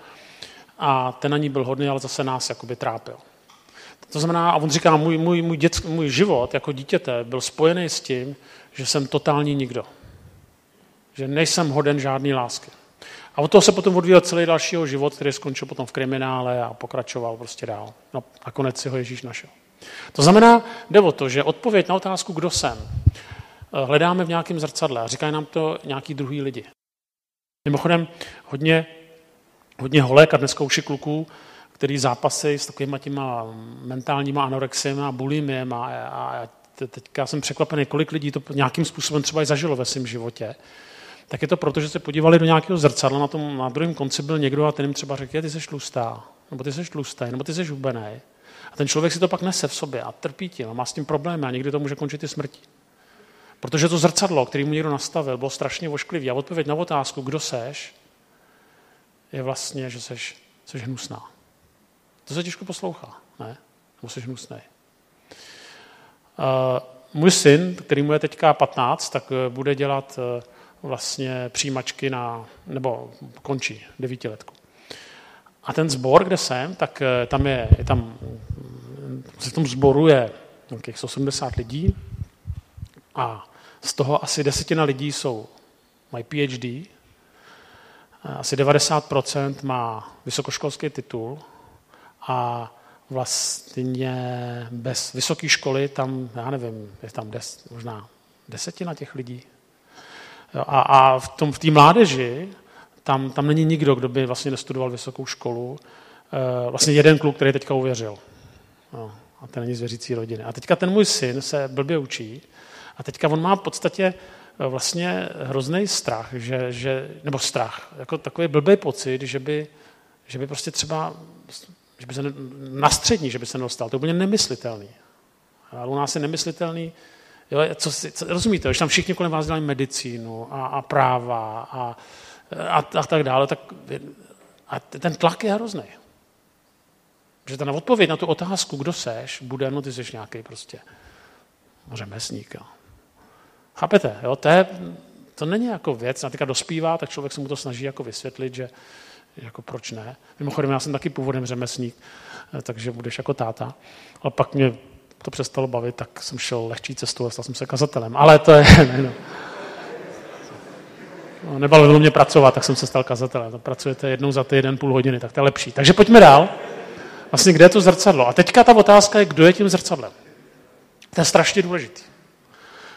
A ten na ní byl hodný, ale zase nás jakoby trápil. To znamená, a on říká, můj, můj, můj, dětsk, můj život jako dítěte byl spojený s tím, že jsem totální nikdo že nejsem hoden žádný lásky. A od toho se potom odvíjel celý dalšího život, který skončil potom v kriminále a pokračoval prostě dál. No a konec si ho Ježíš našel. To znamená, jde o to, že odpověď na otázku, kdo jsem, eh, hledáme v nějakém zrcadle a říkají nám to nějaký druhý lidi. Mimochodem, hodně, hodně holek a dneska už i kluků, který zápasy s takovými těma mentálníma anorexiemi a bulimiem a, a, teďka jsem překvapený, kolik lidí to nějakým způsobem třeba i zažilo ve svém životě tak je to proto, že se podívali do nějakého zrcadla, na tom na druhém konci byl někdo a ten jim třeba řekl, ty jsi tlustá, nebo ty jsi tlustý, nebo ty jsi hubený. A ten člověk si to pak nese v sobě a trpí tím a má s tím problémy a někdy to může končit i smrtí. Protože to zrcadlo, který mu někdo nastavil, bylo strašně ošklivý. A odpověď na otázku, kdo seš, je vlastně, že seš, seš hnusná. To se těžko poslouchá, ne? Nebo jsi hnusný. Uh, můj syn, který mu je teďka 15, tak eh, bude dělat uh, vlastně přijímačky na, nebo končí devítiletku. A ten sbor, kde jsem, tak eh, tam je, je tam, v tom sboru je nějakých 80 lidí a z toho asi desetina lidí jsou, mají PhD, asi 90% má vysokoškolský titul a vlastně bez vysoké školy tam, já nevím, je tam des, možná desetina těch lidí, a, a v té v mládeži tam, tam není nikdo, kdo by vlastně nestudoval vysokou školu. Eh, vlastně jeden kluk, který teďka uvěřil. No, a ten není z věřící rodiny. A teďka ten můj syn se blbě učí a teďka on má v podstatě vlastně hrozný strach, že, že, nebo strach, jako takový blbý pocit, že by, že by prostě třeba, že by se na střední, že by se nedostal. To je úplně nemyslitelný. Ale u nás je nemyslitelný, jo, co co, rozumíte, že tam všichni kolem vás dělají medicínu a, a práva a, a, a tak dále, tak a ten tlak je hrozný. Že ta odpověď na tu otázku, kdo seš, bude, no ty jsi nějaký prostě řemesník. Jo. Chápete? Jo? To, je, to není jako věc, na teďka dospívá, tak člověk se mu to snaží jako vysvětlit, že jako proč ne. Mimochodem, já jsem taky původem řemesník, eh, takže budeš jako táta. Ale pak mě to přestalo bavit, tak jsem šel lehčí cestou a stal jsem se kazatelem. Ale to je... Ne, no. No, nebavilo mě pracovat, tak jsem se stal kazatelem. Pracujete jednou za týden půl hodiny, tak to je lepší. Takže pojďme dál. Vlastně kde je to zrcadlo? A teďka ta otázka je, kdo je tím zrcadlem. To je strašně důležitý.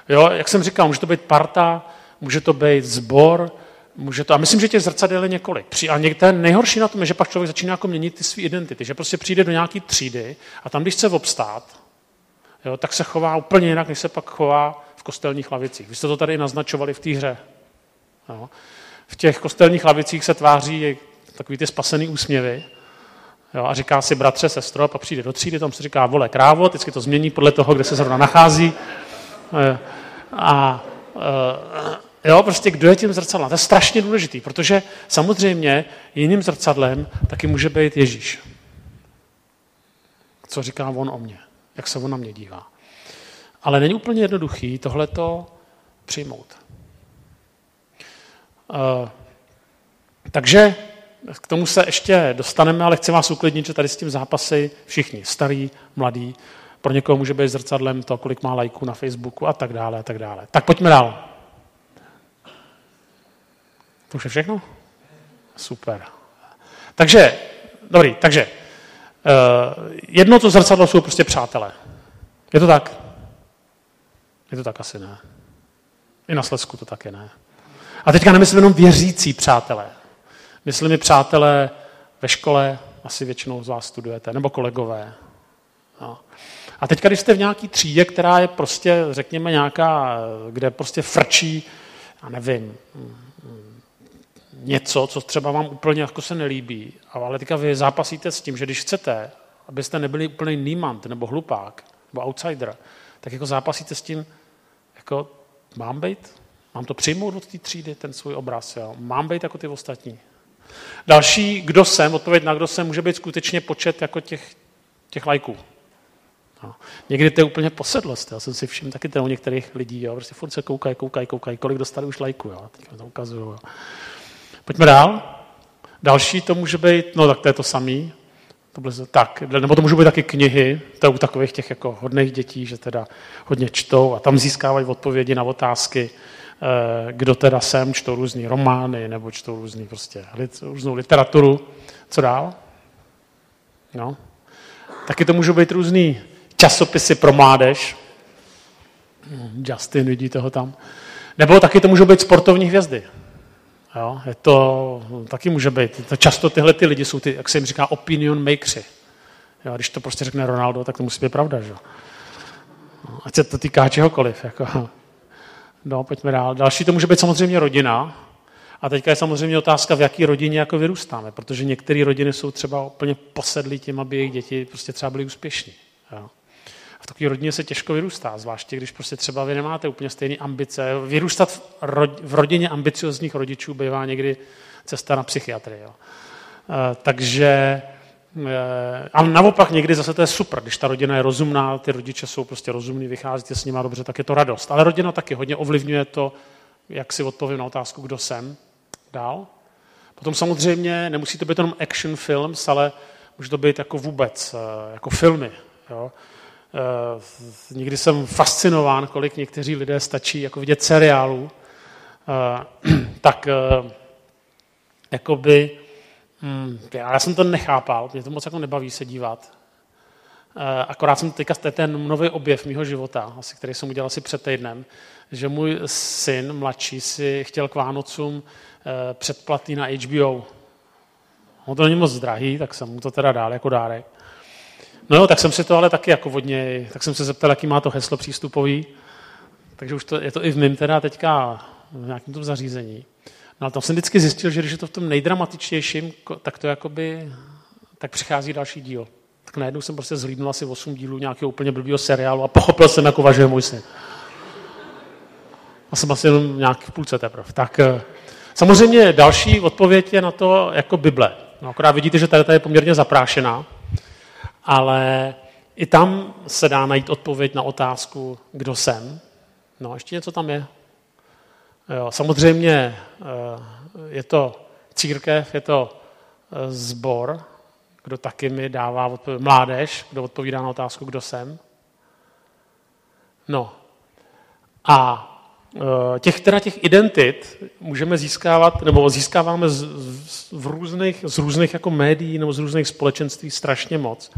Jo, jak jsem říkal, může to být parta, může to být zbor, může to, a myslím, že těch zrcadel je několik. A někde nejhorší na tom je, že pak člověk začíná jako měnit ty své identity, že prostě přijde do nějaké třídy a tam, když chce obstát, jo, tak se chová úplně jinak, než se pak chová v kostelních lavicích. Vy jste to tady naznačovali v té hře. Jo. V těch kostelních lavicích se tváří takový ty spasený úsměvy, Jo, a říká si bratře, sestro, a pak přijde do třídy, tam se říká vole krávo, vždycky to změní podle toho, kde se zrovna nachází. A eh, jo, prostě kdo je tím zrcadlem? To je strašně důležitý, protože samozřejmě jiným zrcadlem taky může být Ježíš. Co říká on o mně? Jak se on na mě dívá? Ale není úplně jednoduchý tohleto přijmout. Uh, takže k tomu se ještě dostaneme, ale chci vás uklidnit, že tady s tím zápasy všichni, starý, mladý, pro někoho může být zrcadlem to, kolik má lajků na Facebooku a tak dále a tak dále. Tak pojďme dál. To už je všechno? Super. Takže, dobrý, takže uh, jedno to zrcadlo jsou prostě přátelé. Je to tak? Je to tak asi ne. I na Slesku to taky ne. A teďka nemyslím jenom věřící přátelé. Myslím i přátelé ve škole, asi většinou z vás studujete, nebo kolegové. No. A teď, když jste v nějaký třídě, která je prostě, řekněme, nějaká, kde prostě frčí, já nevím, něco, co třeba vám úplně jako se nelíbí, ale teďka vy zápasíte s tím, že když chcete, abyste nebyli úplný nímant nebo hlupák nebo outsider, tak jako zápasíte s tím, jako mám být, mám to přijmout od té třídy, ten svůj obraz, jo? mám být jako ty ostatní. Další, kdo jsem, odpověď na kdo jsem, může být skutečně počet jako těch, těch lajků. No. Někdy to je úplně posedlost. Já jsem si všiml taky to u některých lidí. Jo. Prostě furt se koukají, koukají, koukají, kolik dostali už lajku. Jo. Teď to ukazuju. Jo. Pojďme dál. Další to může být, no tak to je to samý. To bylo, tak, nebo to můžou být taky knihy, to je u takových těch jako hodných dětí, že teda hodně čtou a tam získávají odpovědi na otázky. Eh, kdo teda jsem, čtou různý romány nebo čtou různý prostě, různou literaturu. Co dál? No. Taky to můžou být různý časopisy pro mládež. Justin, vidíte ho tam. Nebo taky to můžou být sportovní hvězdy. Jo, je to, taky může být. To často tyhle ty lidi jsou ty, jak se jim říká, opinion makersi. Jo, když to prostě řekne Ronaldo, tak to musí být pravda. Že? Ať se to týká čehokoliv. Jako. No, pojďme dál. Další to může být samozřejmě rodina. A teďka je samozřejmě otázka, v jaké rodině jako vyrůstáme, protože některé rodiny jsou třeba úplně posedlí tím, aby jejich děti prostě třeba byly úspěšní. Jo. V takové rodině se těžko vyrůstá, zvláště když prostě třeba vy nemáte úplně stejné ambice. Vyrůstat v, ro- v rodině ambiciozních rodičů bývá někdy cesta na psychiatrii. Jo. E, takže Eh, a naopak někdy zase to je super, když ta rodina je rozumná, ty rodiče jsou prostě rozumní, vycházíte s nimi dobře, tak je to radost. Ale rodina taky hodně ovlivňuje to, jak si odpovím na otázku, kdo jsem. Dál. Potom samozřejmě nemusí to být jenom action films, ale může to být jako vůbec, eh, jako filmy. Jo. Eh, někdy jsem fascinován, kolik někteří lidé stačí jako vidět seriálů, tak jakoby Hmm, já jsem to nechápal, mě to moc jako nebaví se dívat. Eh, Akorát jsem teďka, to je ten nový objev mého života, asi, který jsem udělal asi před týdnem, že můj syn mladší si chtěl k Vánocům eh, předplatný na HBO. No to není moc drahý, tak jsem mu to teda dal jako dárek. No jo, tak jsem si to ale taky jako vodně, tak jsem se zeptal, jaký má to heslo přístupový. Takže už to, je to i v mém teda teďka v nějakém tom zařízení. No a tam jsem vždycky zjistil, že když je to v tom nejdramatičtějším, ko- tak to jakoby, tak přichází další díl. Tak najednou jsem prostě zhlídnul asi 8 dílů nějakého úplně blbýho seriálu a pochopil jsem, jako važuje můj syn. A jsem asi jenom nějak v půlce teprve. Tak eh, samozřejmě další odpověď je na to jako Bible. No, akorát vidíte, že tady ta je poměrně zaprášená, ale i tam se dá najít odpověď na otázku, kdo jsem. No, ještě něco tam je. Jo, samozřejmě eh, je to církev, je to eh, zbor, kdo taky mi dává odpověď, mládež, kdo odpovídá na otázku, kdo jsem. No. A eh, těch, teda těch identit můžeme získávat, nebo získáváme z, z, v různých, z různých jako médií nebo z různých společenství strašně moc.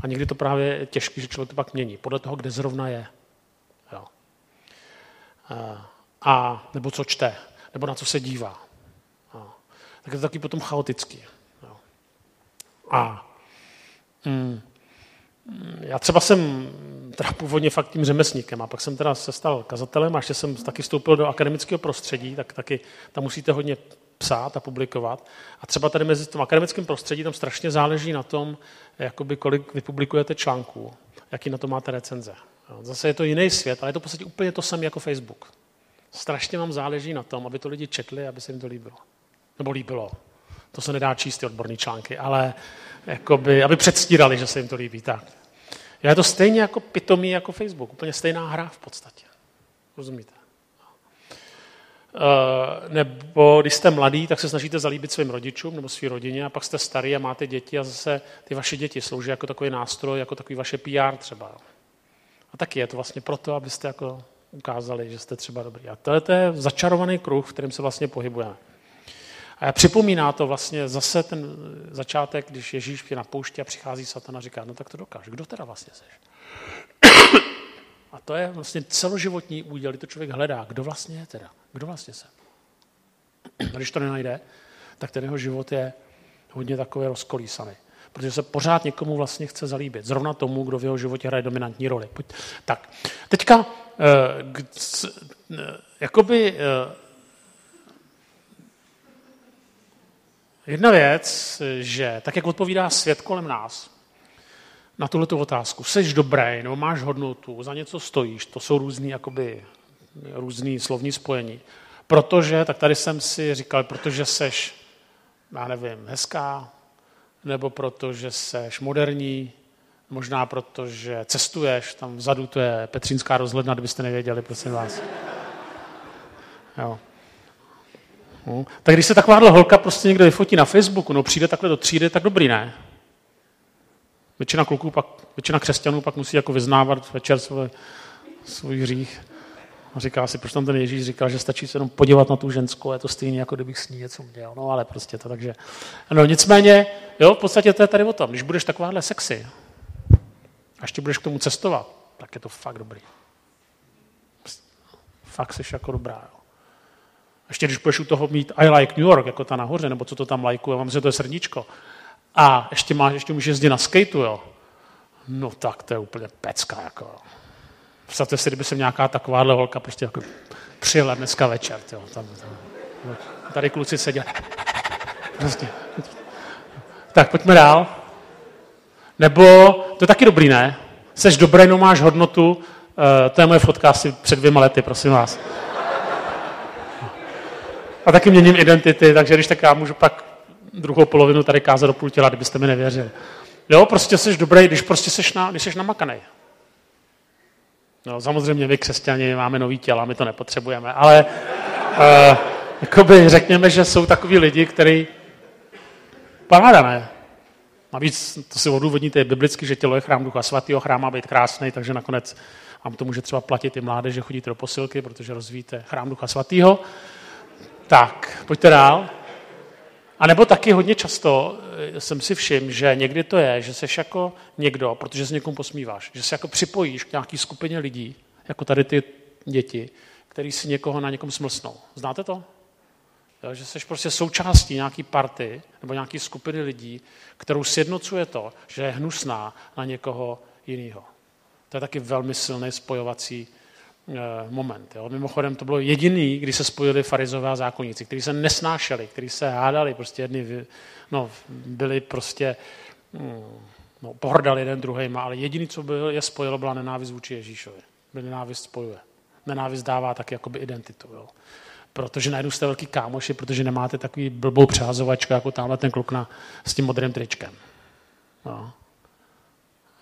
A někdy to právě je těžké, že člověk to pak mění, podle toho, kde zrovna je. Jo. A, nebo co čte, nebo na co se dívá. Jo. Tak je to taky potom chaotický. Jo. A mm, já třeba jsem teda původně fakt tím řemesníkem a pak jsem teda se stal kazatelem a ještě jsem taky vstoupil do akademického prostředí, tak taky tam musíte hodně psát a publikovat. A třeba tady mezi tom akademickém prostředí tam strašně záleží na tom, jakoby kolik vypublikujete článků, jaký na to máte recenze. Zase je to jiný svět, ale je to v podstatě úplně to samé jako Facebook. Strašně vám záleží na tom, aby to lidi četli, aby se jim to líbilo. Nebo líbilo. To se nedá číst ty odborné články, ale jakoby, aby předstírali, že se jim to líbí. Tak. Je to stejně jako pitomý jako Facebook. Úplně stejná hra v podstatě. Rozumíte? Uh, nebo když jste mladý, tak se snažíte zalíbit svým rodičům nebo své rodině a pak jste starý a máte děti a zase ty vaše děti slouží jako takový nástroj, jako takový vaše PR třeba. A taky je to vlastně proto, abyste jako ukázali, že jste třeba dobrý. A to je začarovaný kruh, v kterém se vlastně pohybujeme. A připomíná to vlastně zase ten začátek, když Ježíš je na poušti a přichází Satan a říká, no tak to dokáž, kdo teda vlastně seš? A to je vlastně celoživotní úděl, kdy to člověk hledá, kdo vlastně je teda, kdo vlastně jsem. A když to nenajde, tak ten jeho život je hodně takový rozkolísaný. Protože se pořád někomu vlastně chce zalíbit. Zrovna tomu, kdo v jeho životě hraje dominantní roli. Pojď. Tak, teďka, eh, jakoby, eh, jedna věc, že tak, jak odpovídá svět kolem nás, na tuhle otázku. Seš dobrý, nebo máš hodnotu, za něco stojíš, to jsou různý, jakoby, různý slovní spojení. Protože, tak tady jsem si říkal, protože seš, já nevím, hezká, nebo protože seš moderní, možná protože cestuješ, tam vzadu to je Petřínská rozhledna, kdybyste nevěděli, prosím vás. Jo. No. Tak když se takováhle holka prostě někde vyfotí na Facebooku, no přijde takhle do třídy, tak dobrý, ne? Většina kluků pak, většina křesťanů pak musí jako vyznávat večer svůj, svůj hřích. A říká si, proč tam ten Ježíš říkal, že stačí se jenom podívat na tu ženskou, je to stejné, jako kdybych s ní něco měl. No ale prostě to takže. No nicméně, jo, v podstatě to je tady o tom. Když budeš takováhle sexy a ještě budeš k tomu cestovat, tak je to fakt dobrý. Fakt jsi jako dobrá, jo. Ještě když budeš u toho mít I like New York, jako ta nahoře, nebo co to tam lajkuje, mám si to je srdíčko, a ještě, máš, ještě můžeš jezdit na skateu, jo. No tak to je úplně pecka, jako. Představte si, kdyby se nějaká takováhle holka prostě jako přijela dneska večer, jo. Tam, tam, tady kluci seděli. Prostě. Tak pojďme dál. Nebo, to je taky dobrý, ne? Seš dobrý, no máš hodnotu, uh, to je moje fotka asi před dvěma lety, prosím vás. A taky měním identity, takže když tak já můžu pak druhou polovinu tady kázat do půl těla, kdybyste mi nevěřili. Jo, prostě jsi dobrý, když prostě jsi, na, když jsi namakanej. No, samozřejmě my křesťani máme nový těla, my to nepotřebujeme, ale uh, jakoby řekněme, že jsou takový lidi, který paráda, ne? Navíc to si odůvodníte biblicky, že tělo je chrám ducha svatého, chrám má být krásný, takže nakonec vám to může třeba platit i mládež, že chodíte do posilky, protože rozvíjíte chrám ducha svatého. Tak, pojďte dál. A nebo taky hodně často eh, jsem si všiml, že někdy to je, že jsi jako někdo, protože se někomu posmíváš, že se jako připojíš k nějaký skupině lidí, jako tady ty děti, který si někoho na někom smlsnou. Znáte to? Jo, že jsi prostě součástí nějaký party nebo nějaký skupiny lidí, kterou sjednocuje to, že je hnusná na někoho jiného. To je taky velmi silný spojovací moment. Jo. Mimochodem to bylo jediný, kdy se spojili farizové a zákonníci, kteří se nesnášeli, kteří se hádali, prostě jedni no, byli prostě mm, no, pohrdali jeden druhým, ale jediný, co byl, je spojilo, byla nenávist vůči Ježíšovi. Nenávist spojuje. Nenávist dává taky jakoby identitu. Jo protože najednou jste velký kámoši, protože nemáte takový blbou přehazovačku, jako tamhle ten kluk na, s tím modrým tričkem. No.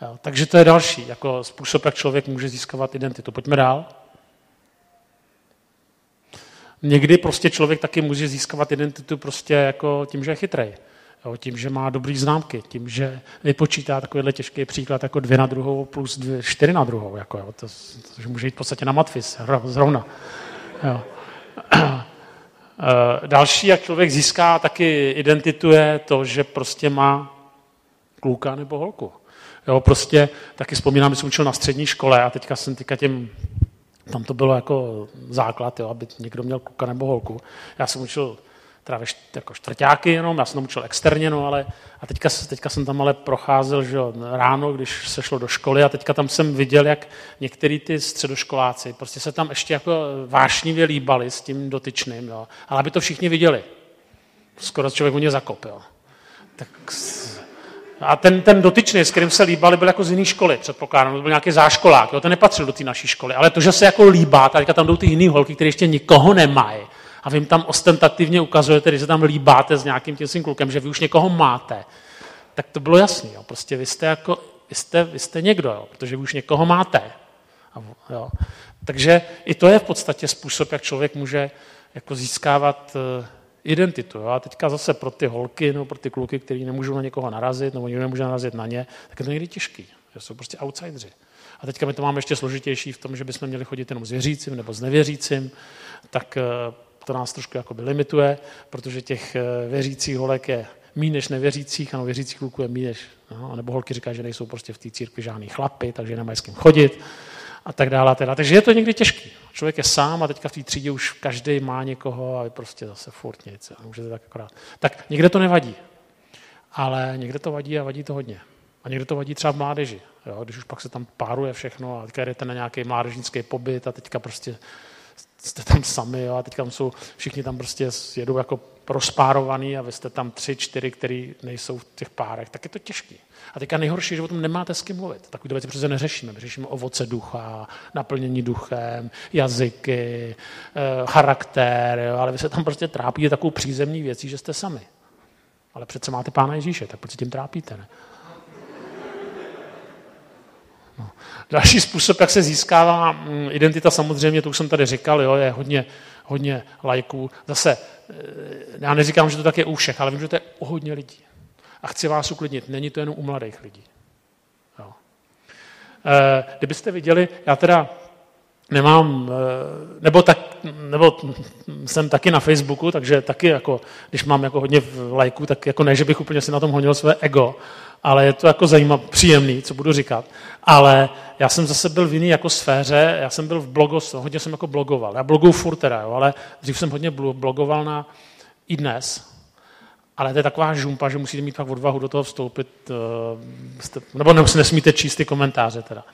Jo, takže to je další jako způsob, jak člověk může získávat identitu. Pojďme dál. Někdy prostě člověk taky může získávat identitu prostě jako tím, že je chytrej. Jo, tím, že má dobrý známky, tím, že vypočítá takovýhle těžký příklad jako dvě na druhou plus dvě, čtyři na druhou. Jako, jo, to, to, to, může jít v podstatě na matfis zrovna. Jo. Eh, další, jak člověk získá taky identitu, je to, že prostě má kluka nebo holku. Jo, prostě taky vzpomínám, že jsem učil na střední škole a teďka jsem teďka tím, tam to bylo jako základ, jo, aby někdo měl kluka nebo holku. Já jsem učil teda ve jako čtvrtáky jenom, já jsem tam učil externě, no ale a teďka, teďka jsem tam ale procházel že jo, ráno, když se šlo do školy a teďka tam jsem viděl, jak některý ty středoškoláci prostě se tam ještě jako vášnivě líbali s tím dotyčným, jo, ale aby to všichni viděli. Skoro člověk u ně zakop, jo. Tak a ten, ten dotyčný, s kterým se líbali, byl jako z jiné školy, předpokládám, byl nějaký záškolák, jo, ten nepatřil do té naší školy, ale to, že se jako líbá, teďka tam jdou ty jiné holky, které ještě nikoho nemají, a vy jim tam ostentativně ukazujete, když se tam líbáte s nějakým tím svým klukem, že vy už někoho máte, tak to bylo jasný. Jo. Prostě vy jste, jako, vy jste, vy jste někdo, jo, protože vy už někoho máte. A, jo. Takže i to je v podstatě způsob, jak člověk může jako získávat uh, identitu. Jo. A teďka zase pro ty holky nebo pro ty kluky, kteří nemůžou na někoho narazit nebo někdo nemůže narazit na ně, tak je to někdy těžký. Že jsou prostě outsidři. A teďka my to máme ještě složitější v tom, že bychom měli chodit jenom s věřícím nebo s nevěřícím, tak uh, to nás trošku jakoby limituje, protože těch eh, věřících holek je méně než nevěřících, ano, věřících kluků je méně než, no, nebo holky říkají, že nejsou prostě v té církvi žádný chlapy, takže nemají s kým chodit a tak dále. Teda. Takže je to někdy těžký. Člověk je sám a teďka v té třídě už každý má někoho a je prostě zase furt nic. A můžete tak akorát. Tak někde to nevadí, ale někde to vadí a vadí to hodně. A někde to vadí třeba v mládeži. Jo? Když už pak se tam páruje všechno a teďka jdete na nějaký mládežnický pobyt a teďka prostě jste tam sami jo, a teď tam jsou, všichni tam prostě jedou jako rozpárovaný a vy jste tam tři, čtyři, který nejsou v těch párech, tak je to těžký. A teďka nejhorší, že o tom nemáte s kým mluvit. Takové věci přece neřešíme. My řešíme ovoce ducha, naplnění duchem, jazyky, eh, charakter, jo, ale vy se tam prostě trápíte takovou přízemní věcí, že jste sami. Ale přece máte Pána Ježíše, tak proč se tím trápíte, ne? No. Další způsob, jak se získává mm, identita, samozřejmě, to už jsem tady říkal, jo, je hodně, hodně lajků. Zase, eh, já neříkám, že to tak je u všech, ale vím, že to je u hodně lidí. A chci vás uklidnit, není to jenom u mladých lidí. Jo. Eh, kdybyste viděli, já teda nemám, eh, nebo, tak, nebo jsem taky na Facebooku, takže taky jako, když mám jako hodně lajků, tak jako ne, že bych úplně si na tom honil své ego, ale je to jako zajímavé, příjemný, co budu říkat. Ale já jsem zase byl v jiný jako sféře, já jsem byl v blogos, hodně jsem jako blogoval. Já bloguju furt teda, jo, ale dřív jsem hodně blogoval na i dnes, ale to je taková žumpa, že musíte mít pak odvahu do toho vstoupit, eh, nebo nesmíte číst ty komentáře teda.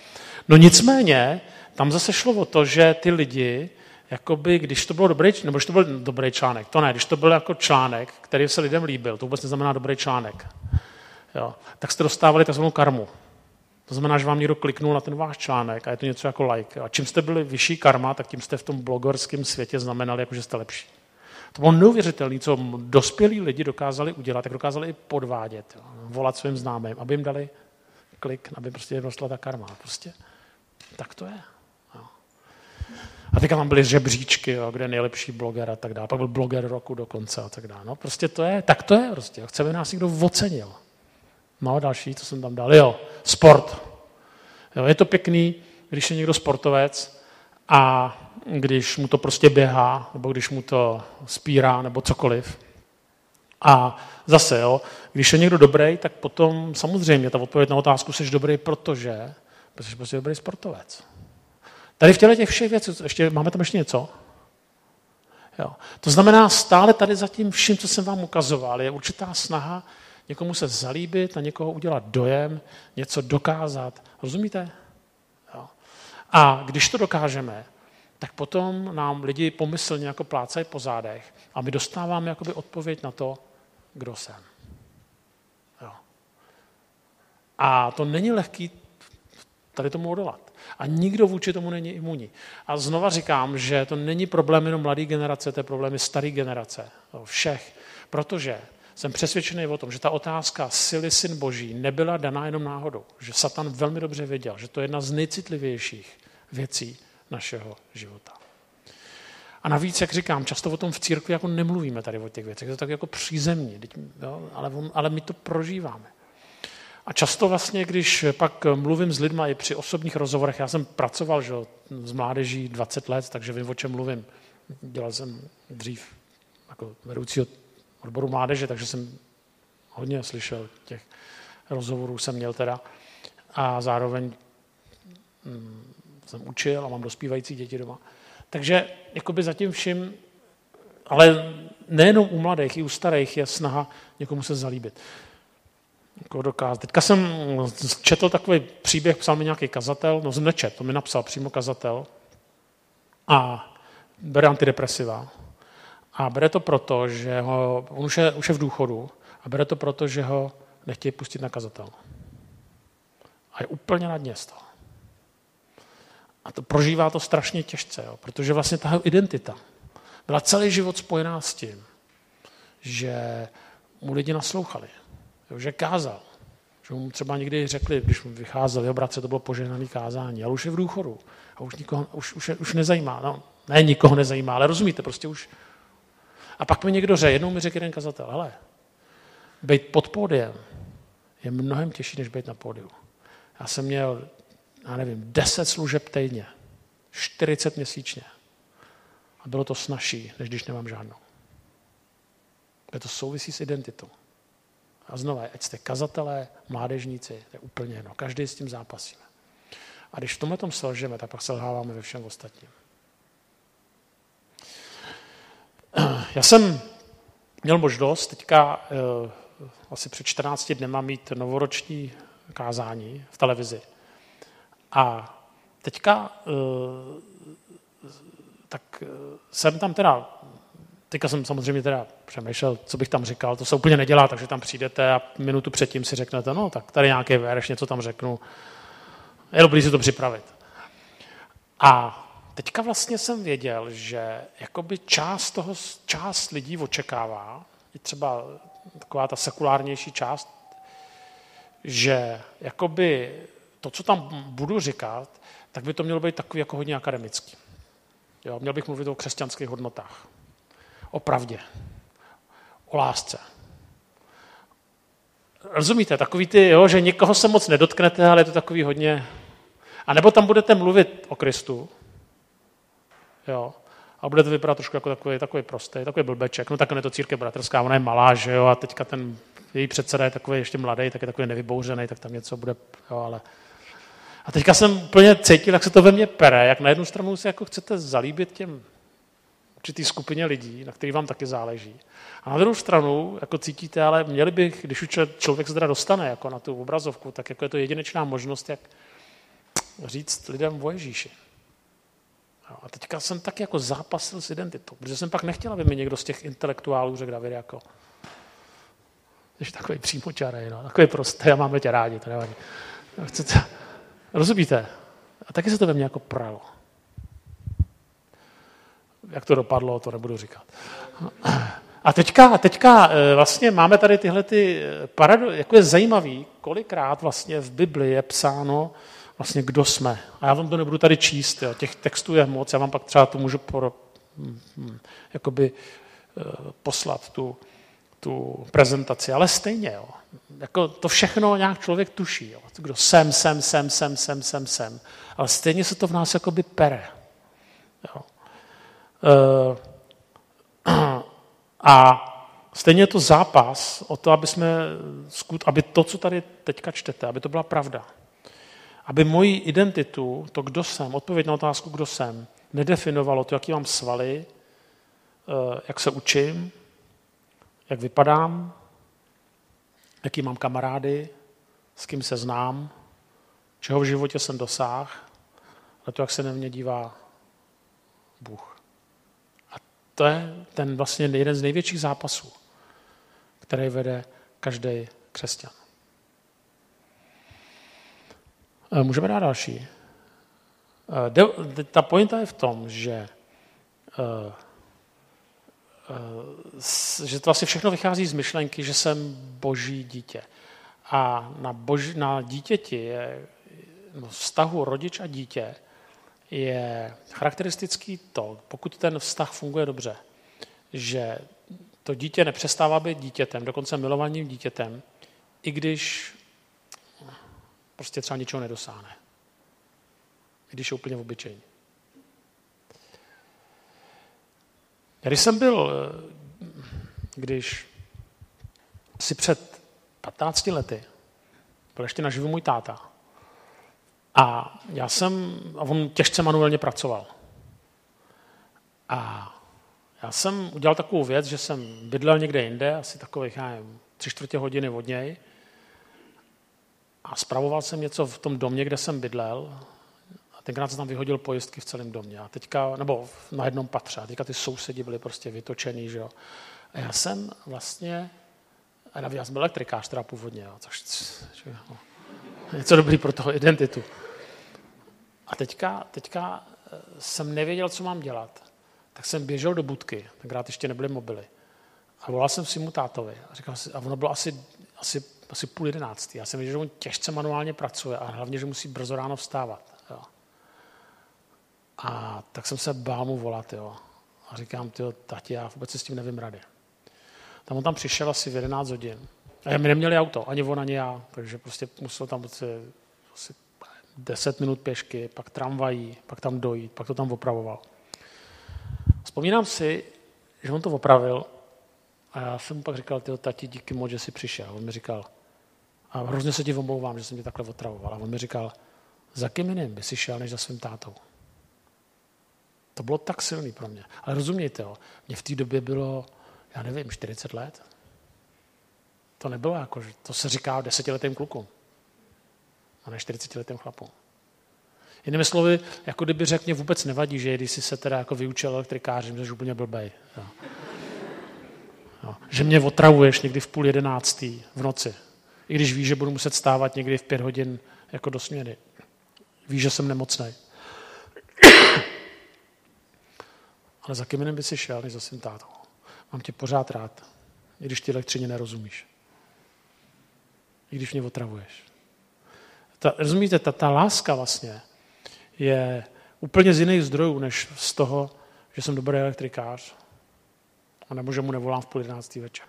No nicméně, tam zase šlo o to, že ty lidi, jakoby, když to bylo dobrý, nebo když to byl dobrý článek, to ne, když to byl jako článek, který se lidem líbil, to vůbec neznamená dobrý článek, jo, tak jste dostávali takzvanou karmu. To znamená, že vám někdo kliknul na ten váš článek a je to něco jako like. A čím jste byli vyšší karma, tak tím jste v tom blogerském světě znamenali, jako že jste lepší. To bylo neuvěřitelné, co dospělí lidi dokázali udělat, tak dokázali i podvádět, jo, volat svým známým, aby jim dali klik, aby prostě rostla ta karma. Prostě tak to je. A teďka tam byly žebříčky, jo, kde je nejlepší bloger a tak dále. Pak byl bloger roku dokonce a tak dále. No, prostě to je, tak to je prostě. Chceme nás někdo ocenil. No, další, co jsem tam dal. Jo, sport. Jo, je to pěkný, když je někdo sportovec a když mu to prostě běhá, nebo když mu to spírá, nebo cokoliv. A zase, jo, když je někdo dobrý, tak potom samozřejmě ta odpověď na otázku, jsi dobrý, protože, protože jsi prostě dobrý sportovec. Tady v těle těch všech věcí, ještě, máme tam ještě něco? Jo. To znamená, stále tady za tím vším, co jsem vám ukazoval, je určitá snaha někomu se zalíbit, na někoho udělat dojem, něco dokázat. Rozumíte? Jo. A když to dokážeme, tak potom nám lidi pomyslně jako plácají po zádech a my dostáváme jakoby odpověď na to, kdo jsem. Jo. A to není lehký tady tomu odolat. A nikdo vůči tomu není imunní. A znova říkám, že to není problém jenom mladé generace, to je problém staré generace, všech. Protože jsem přesvědčený o tom, že ta otázka sily syn boží nebyla daná jenom náhodou. Že Satan velmi dobře věděl, že to je jedna z nejcitlivějších věcí našeho života. A navíc, jak říkám, často o tom v církvi jako nemluvíme tady o těch věcech, je to tak jako přízemní, ale, ale my to prožíváme. A často vlastně, když pak mluvím s lidmi i při osobních rozhovorech, já jsem pracoval že, s mládeží 20 let, takže vím, o čem mluvím. Dělal jsem dřív jako vedoucí odboru mládeže, takže jsem hodně slyšel těch rozhovorů, jsem měl teda. A zároveň hm, jsem učil a mám dospívající děti doma. Takže jakoby zatím vším, ale nejenom u mladých, i u starých je snaha někomu se zalíbit jako dokázat. Teďka jsem četl takový příběh, psal mi nějaký kazatel, no nečet, to mi napsal přímo kazatel a bere antidepresiva. A bere to proto, že ho, on už je, už je v důchodu a bere to proto, že ho nechtějí pustit na kazatel. A je úplně na dně z toho. A to prožívá to strašně těžce, jo, protože vlastně ta identita byla celý život spojená s tím, že mu lidi naslouchali jo, že kázal. Že mu třeba někdy řekli, když mu vycházel, jo, bratře, to bylo požehnaný kázání, ale už je v důchodu a už nikoho už, už, už nezajímá. No, ne, nikoho nezajímá, ale rozumíte, prostě už. A pak mi někdo řekl, jednou mi řekl jeden kazatel, hele, být pod pódiem je mnohem těžší, než být na pódiu. Já jsem měl, já nevím, 10 služeb týdně, 40 měsíčně. A bylo to snažší, než když nemám žádnou. Je to souvisí s identitou. A znova, ať jste kazatelé, mládežníci, to je úplně jedno. Každý s tím zápasíme. A když v tomhle tom selžeme, tak pak selháváme ve všem ostatním. Já jsem měl možnost teďka eh, asi před 14 dnema mít novoroční kázání v televizi. A teďka eh, tak eh, jsem tam teda Teďka jsem samozřejmě teda přemýšlel, co bych tam říkal, to se úplně nedělá, takže tam přijdete a minutu předtím si řeknete, no tak tady nějaký verš, něco tam řeknu. Je dobrý si to připravit. A teďka vlastně jsem věděl, že jakoby část toho, část lidí očekává, i třeba taková ta sekulárnější část, že jakoby to, co tam budu říkat, tak by to mělo být takový jako hodně akademický. Jo, měl bych mluvit o křesťanských hodnotách o pravdě, o lásce. Rozumíte, takový ty, jo, že někoho se moc nedotknete, ale je to takový hodně... A nebo tam budete mluvit o Kristu, jo, a budete vypadat trošku jako takový, takový prostý, takový blbeček. No tak je to církev bratrská, ona je malá, že jo, a teďka ten její předseda je takový ještě mladý, tak je takový nevybouřený, tak tam něco bude, jo, ale... A teďka jsem úplně cítil, jak se to ve mně pere, jak na jednu stranu si jako chcete zalíbit těm určitý skupině lidí, na který vám taky záleží. A na druhou stranu, jako cítíte, ale měli bych, když už člověk se teda dostane jako na tu obrazovku, tak jako je to jedinečná možnost, jak říct lidem o Ježíši. A teďka jsem tak jako zápasil s identitou, protože jsem pak nechtěl, aby mi někdo z těch intelektuálů řekl, David, jako jsi takový přímočarej, no, takový prostý a máme tě rádi, to nevadí. Chcete, rozumíte? A taky se to ve mně jako pralo. Jak to dopadlo, to nebudu říkat. A teďka, teďka eh, vlastně máme tady tyhle ty eh, parado, jako je zajímavý, kolikrát vlastně v Bibli je psáno vlastně kdo jsme. A já vám to nebudu tady číst, jo. těch textů je moc, já vám pak třeba to můžu pro, hm, hm, jakoby, eh, poslat tu, tu prezentaci, ale stejně, jo. Jako to všechno nějak člověk tuší, jo. kdo jsem, jsem, jsem, jsem, jsem, jsem, jsem, ale stejně se to v nás jakoby pere. Jo. Eh, a stejně je to zápas o to, aby, jsme, aby to, co tady teďka čtete, aby to byla pravda. Aby moji identitu, to, kdo jsem, odpověď na otázku, kdo jsem, nedefinovalo to, jaký mám svaly, eh, jak se učím, jak vypadám, jaký mám kamarády, s kým se znám, čeho v životě jsem dosáhl, ale to, jak se na mě dívá Bůh. To je ten vlastně jeden z největších zápasů, který vede každý křesťan. Eh, můžeme dát další. Eh, ta pointa je v tom, že, eh, že to vlastně všechno vychází z myšlenky, že jsem boží dítě. A na, boží, na dítěti je no, vztahu rodič a dítě je charakteristický to, pokud ten vztah funguje dobře, že to dítě nepřestává být dítětem, dokonce milovaným dítětem, i když prostě třeba ničeho nedosáhne. I když je úplně obyčejný. Když jsem byl, když si před 15 lety byl ještě naživu můj táta, a já jsem, a on těžce manuálně pracoval. A já jsem udělal takovou věc, že jsem bydlel někde jinde, asi takových, já nevím, tři čtvrtě hodiny od něj. A spravoval jsem něco v tom domě, kde jsem bydlel. A tenkrát jsem tam vyhodil pojistky v celém domě. A teďka, nebo na jednom patře. A teďka ty sousedi byli prostě vytočený, že jo. A já jsem vlastně, a já jsem byl elektrikář teda původně, jo, což, že, no, něco dobrý pro toho identitu. A teďka, teďka eh, jsem nevěděl, co mám dělat. Tak jsem běžel do budky, tenkrát ještě nebyly mobily. A volal jsem si mu tátovi. A, říkal a ono bylo asi, asi, asi půl jedenáctý. Já jsem věděl, že on těžce manuálně pracuje a hlavně, že musí brzo ráno vstávat. Jo. A tak jsem se bál mu volat. Jo. A říkám, tati, já vůbec si s tím nevím rady. Tam on tam přišel asi v 11 hodin. A my neměli auto, ani on, ani já, takže prostě musel tam asi, asi 10 minut pěšky, pak tramvají, pak tam dojít, pak to tam opravoval. Vzpomínám si, že on to opravil a já jsem mu pak říkal, tyjo, tati, díky moc, že jsi přišel. On mi říkal, a hrozně se ti omlouvám, že jsem tě takhle otravoval. A on mi říkal, za kým jiným by si šel, než za svým tátou. To bylo tak silný pro mě. Ale rozumějte, jo, mě v té době bylo, já nevím, 40 let. To nebylo jako, že to se říká desetiletým klukům a ne 40 letým chlapům. Jinými slovy, jako kdyby řekl, mě vůbec nevadí, že když jsi se teda jako vyučil elektrikářem, že úplně blbej. Jo. Jo. Že mě otravuješ někdy v půl jedenáctý v noci. I když víš, že budu muset stávat někdy v pět hodin jako do směny. Víš, že jsem nemocný. Ale za kým by si šel, než za svým tátou. Mám tě pořád rád, i když ty elektřině nerozumíš. I když mě otravuješ. Ta, rozumíte, ta, ta láska vlastně je úplně z jiných zdrojů, než z toho, že jsem dobrý elektrikář. A nebo že mu nevolám v půl jedenáctý večer.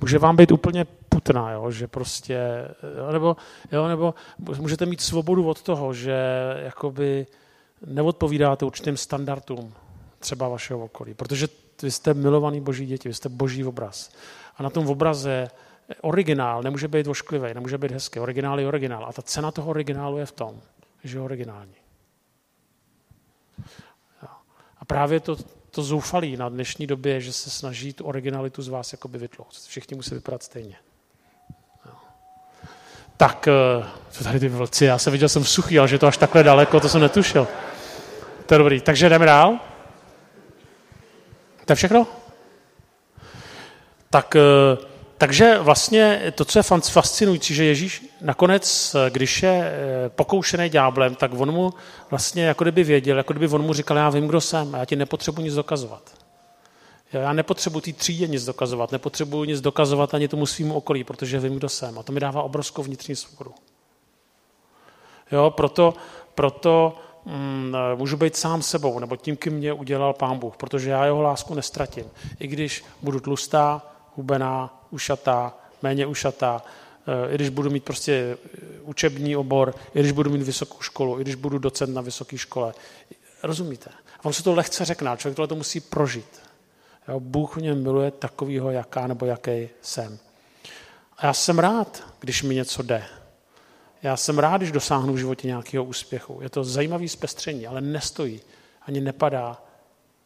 Může vám být úplně putná, jo? že prostě, nebo, jo, nebo můžete mít svobodu od toho, že jakoby neodpovídáte určitým standardům třeba vašeho okolí, protože vy jste milovaný boží děti, vy jste boží obraz. A na tom obraze originál nemůže být vošklivý, nemůže být hezký. Originál je originál. A ta cena toho originálu je v tom, že je originální. A právě to, to zoufalí na dnešní době, že se snaží tu originalitu z vás jakoby vytlout. Všichni musí vypadat stejně. Tak, co eh, tady ty vlci, já se viděl, jsem suchý, ale že to až takhle daleko, to jsem netušil. To je dobrý. Takže jdeme dál. To je všechno? Tak eh, takže vlastně to, co je fascinující, že Ježíš nakonec, když je eh, pokoušený ďáblem, tak on mu vlastně jako kdyby věděl, jako kdyby on mu říkal, já vím, kdo jsem a já ti nepotřebuji nic dokazovat. Já nepotřebuji té třídě nic dokazovat, nepotřebuji nic dokazovat ani tomu svýmu okolí, protože vím, kdo jsem. A to mi dává obrovskou vnitřní svobodu. Jo, proto, proto můžu být sám sebou, nebo tím, kým mě udělal Pán Bůh, protože já jeho lásku nestratím. I když budu tlustá, hubená, ušatá, méně ušatá, eh, i když budu mít prostě eh, učební obor, i když budu mít vysokou školu, i když budu docent na vysoké škole, Rozumíte? A on se to lehce řekne, člověk tohle to musí prožít. Jo, Bůh mě miluje takovýho, jaká nebo jaký jsem. A já jsem rád, když mi něco jde. Já jsem rád, když dosáhnu v životě nějakého úspěchu. Je to zajímavý zpestření, ale nestojí, ani nepadá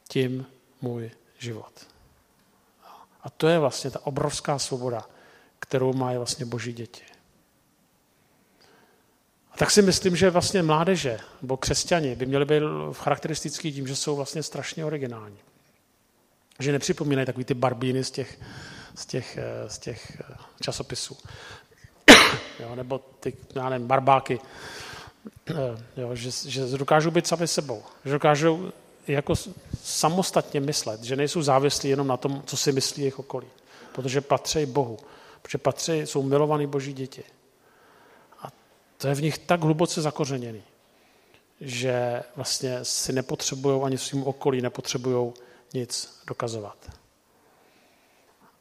tím můj život. A to je vlastně ta obrovská svoboda, kterou mají vlastně boží děti. A tak si myslím, že vlastně mládeže nebo křesťani by měli být charakteristický tím, že jsou vlastně strašně originální. Že nepřipomínají takový ty barbíny z těch, z těch, eh, z těch eh, časopisů. Jo, nebo ty, já nevím, barbáky. Eh, jo, že, že dokážou být sami sebou. Že dokážou jako samostatně myslet, že nejsou závislí jenom na tom, co si myslí jejich okolí. Protože patří Bohu. Protože patří, jsou milovaní boží děti. A to je v nich tak hluboce zakořeněný, že vlastně si nepotřebují ani svým okolí, nepotřebují nic dokazovat.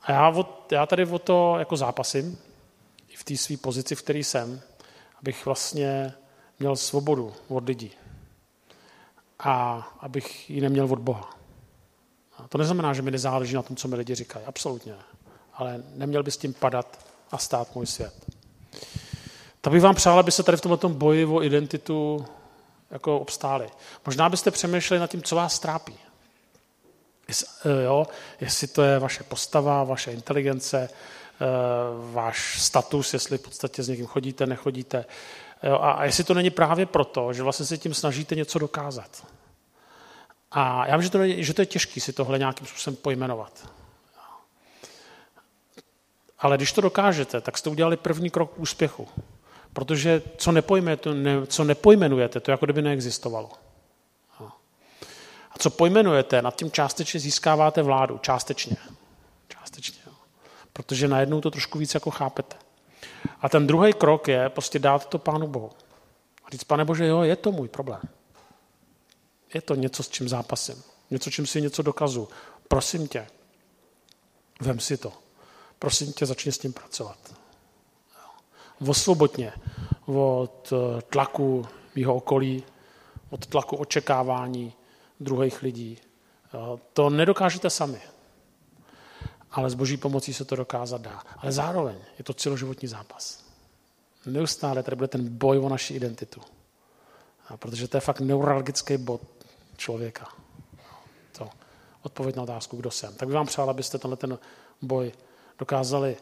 A já, já tady o to jako zápasím, v té své pozici, v které jsem, abych vlastně měl svobodu od lidí. A abych ji neměl od Boha. A to neznamená, že mi nezáleží na tom, co mi lidi říkají. Absolutně. Ale neměl by s tím padat a stát můj svět. Tak bych vám přál, aby se tady v tomto boji o identitu jako obstáli. Možná byste přemýšleli nad tím, co vás trápí. Jest, eh, jo, jestli to je vaše postava, vaše inteligence, váš status, jestli v podstatě s někým chodíte, nechodíte. Jo, a jestli to není právě proto, že vlastně se tím snažíte něco dokázat. A já vím, že to, je, že to je těžké si tohle nějakým způsobem pojmenovat. Ale když to dokážete, tak jste udělali první krok k úspěchu. Protože co, nepojmenujete, ne, co nepojmenujete, to jako kdyby neexistovalo. A co pojmenujete, nad tím částečně získáváte vládu. Částečně. Protože najednou to trošku víc jako chápete. A ten druhý krok je prostě dát to Pánu Bohu. A říct, pane Bože, jo, je to můj problém. Je to něco, s čím zápasím. Něco, čím si něco dokazu. Prosím tě, vem si to. Prosím tě, začni s tím pracovat. Osvobodně od eh, tlaku mého okolí, od tlaku očekávání druhých lidí. To nedokážete sami. Ale s boží pomocí se to dokázat dá. Ale zároveň je to celoživotní zápas. Neustále tady bude ten boj o naši identitu. A protože to je fakt neuralgický bod člověka. To odpověď na otázku, kdo jsem. Tak bych vám přál, abyste tenhle ten boj dokázali,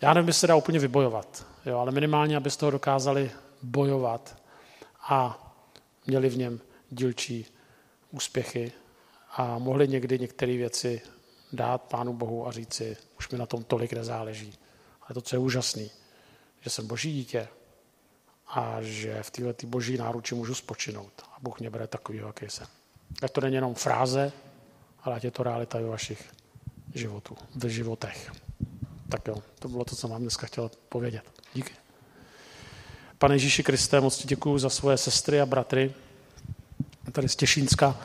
já nevím, jestli se dá úplně vybojovat, jo, ale minimálně, abyste ho dokázali bojovat a měli v něm dílčí úspěchy a mohli někdy některé věci dát Pánu Bohu a říci, už mi na tom tolik nezáleží. Ale to, co je úžasný, že jsem boží dítě a že v této boží náruči můžu spočinout. A Bůh mě bere takový, jaký jsem. Ať to není jenom fráze, ale ať je to realita ve vašich životů, v životech. Tak jo, to bylo to, co vám dneska chtěl povědět. Díky. Pane Ježíši Kriste, moc ti děkuji za svoje sestry a bratry tady z Těšínska.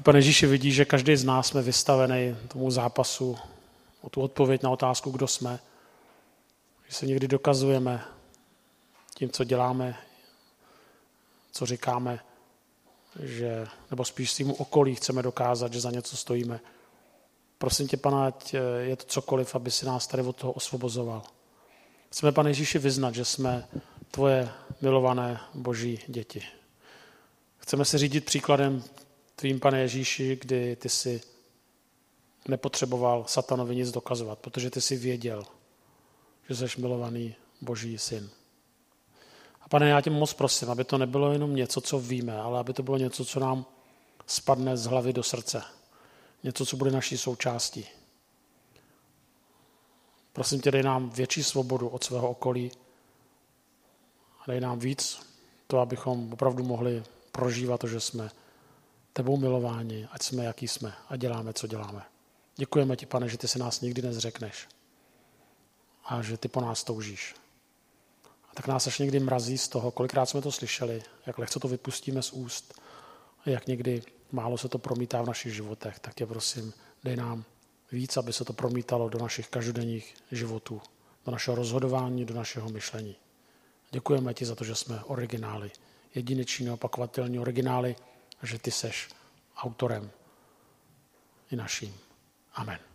Ty, pane Ježíši, vidíš, že každý z nás jsme vystavený tomu zápasu o tu odpověď na otázku, kdo jsme. Že se někdy dokazujeme tím, co děláme, co říkáme, že, nebo spíš svým okolí chceme dokázat, že za něco stojíme. Prosím tě, pane, ať je to cokoliv, aby si nás tady od toho osvobozoval. Chceme, pane Ježíši, vyznat, že jsme tvoje milované boží děti. Chceme se řídit příkladem tvým, pane Ježíši, kdy ty si nepotřeboval satanovi nic dokazovat, protože ty si věděl, že jsi milovaný boží syn. A pane, já tě moc prosím, aby to nebylo jenom něco, co víme, ale aby to bylo něco, co nám spadne z hlavy do srdce. Něco, co bude naší součástí. Prosím tě, dej nám větší svobodu od svého okolí dej nám víc to, abychom opravdu mohli prožívat to, že jsme tebou milováni, ať jsme, jaký jsme a děláme, co děláme. Děkujeme ti, pane, že ty se nás nikdy nezřekneš a že ty po nás toužíš. A tak nás až někdy mrazí z toho, kolikrát jsme to slyšeli, jak lehce to vypustíme z úst jak někdy málo se to promítá v našich životech. Tak tě prosím, dej nám víc, aby se to promítalo do našich každodenních životů, do našeho rozhodování, do našeho myšlení. Děkujeme ti za to, že jsme originály, jedineční, opakovatelní originály že ty seš autorem i naším. Amen.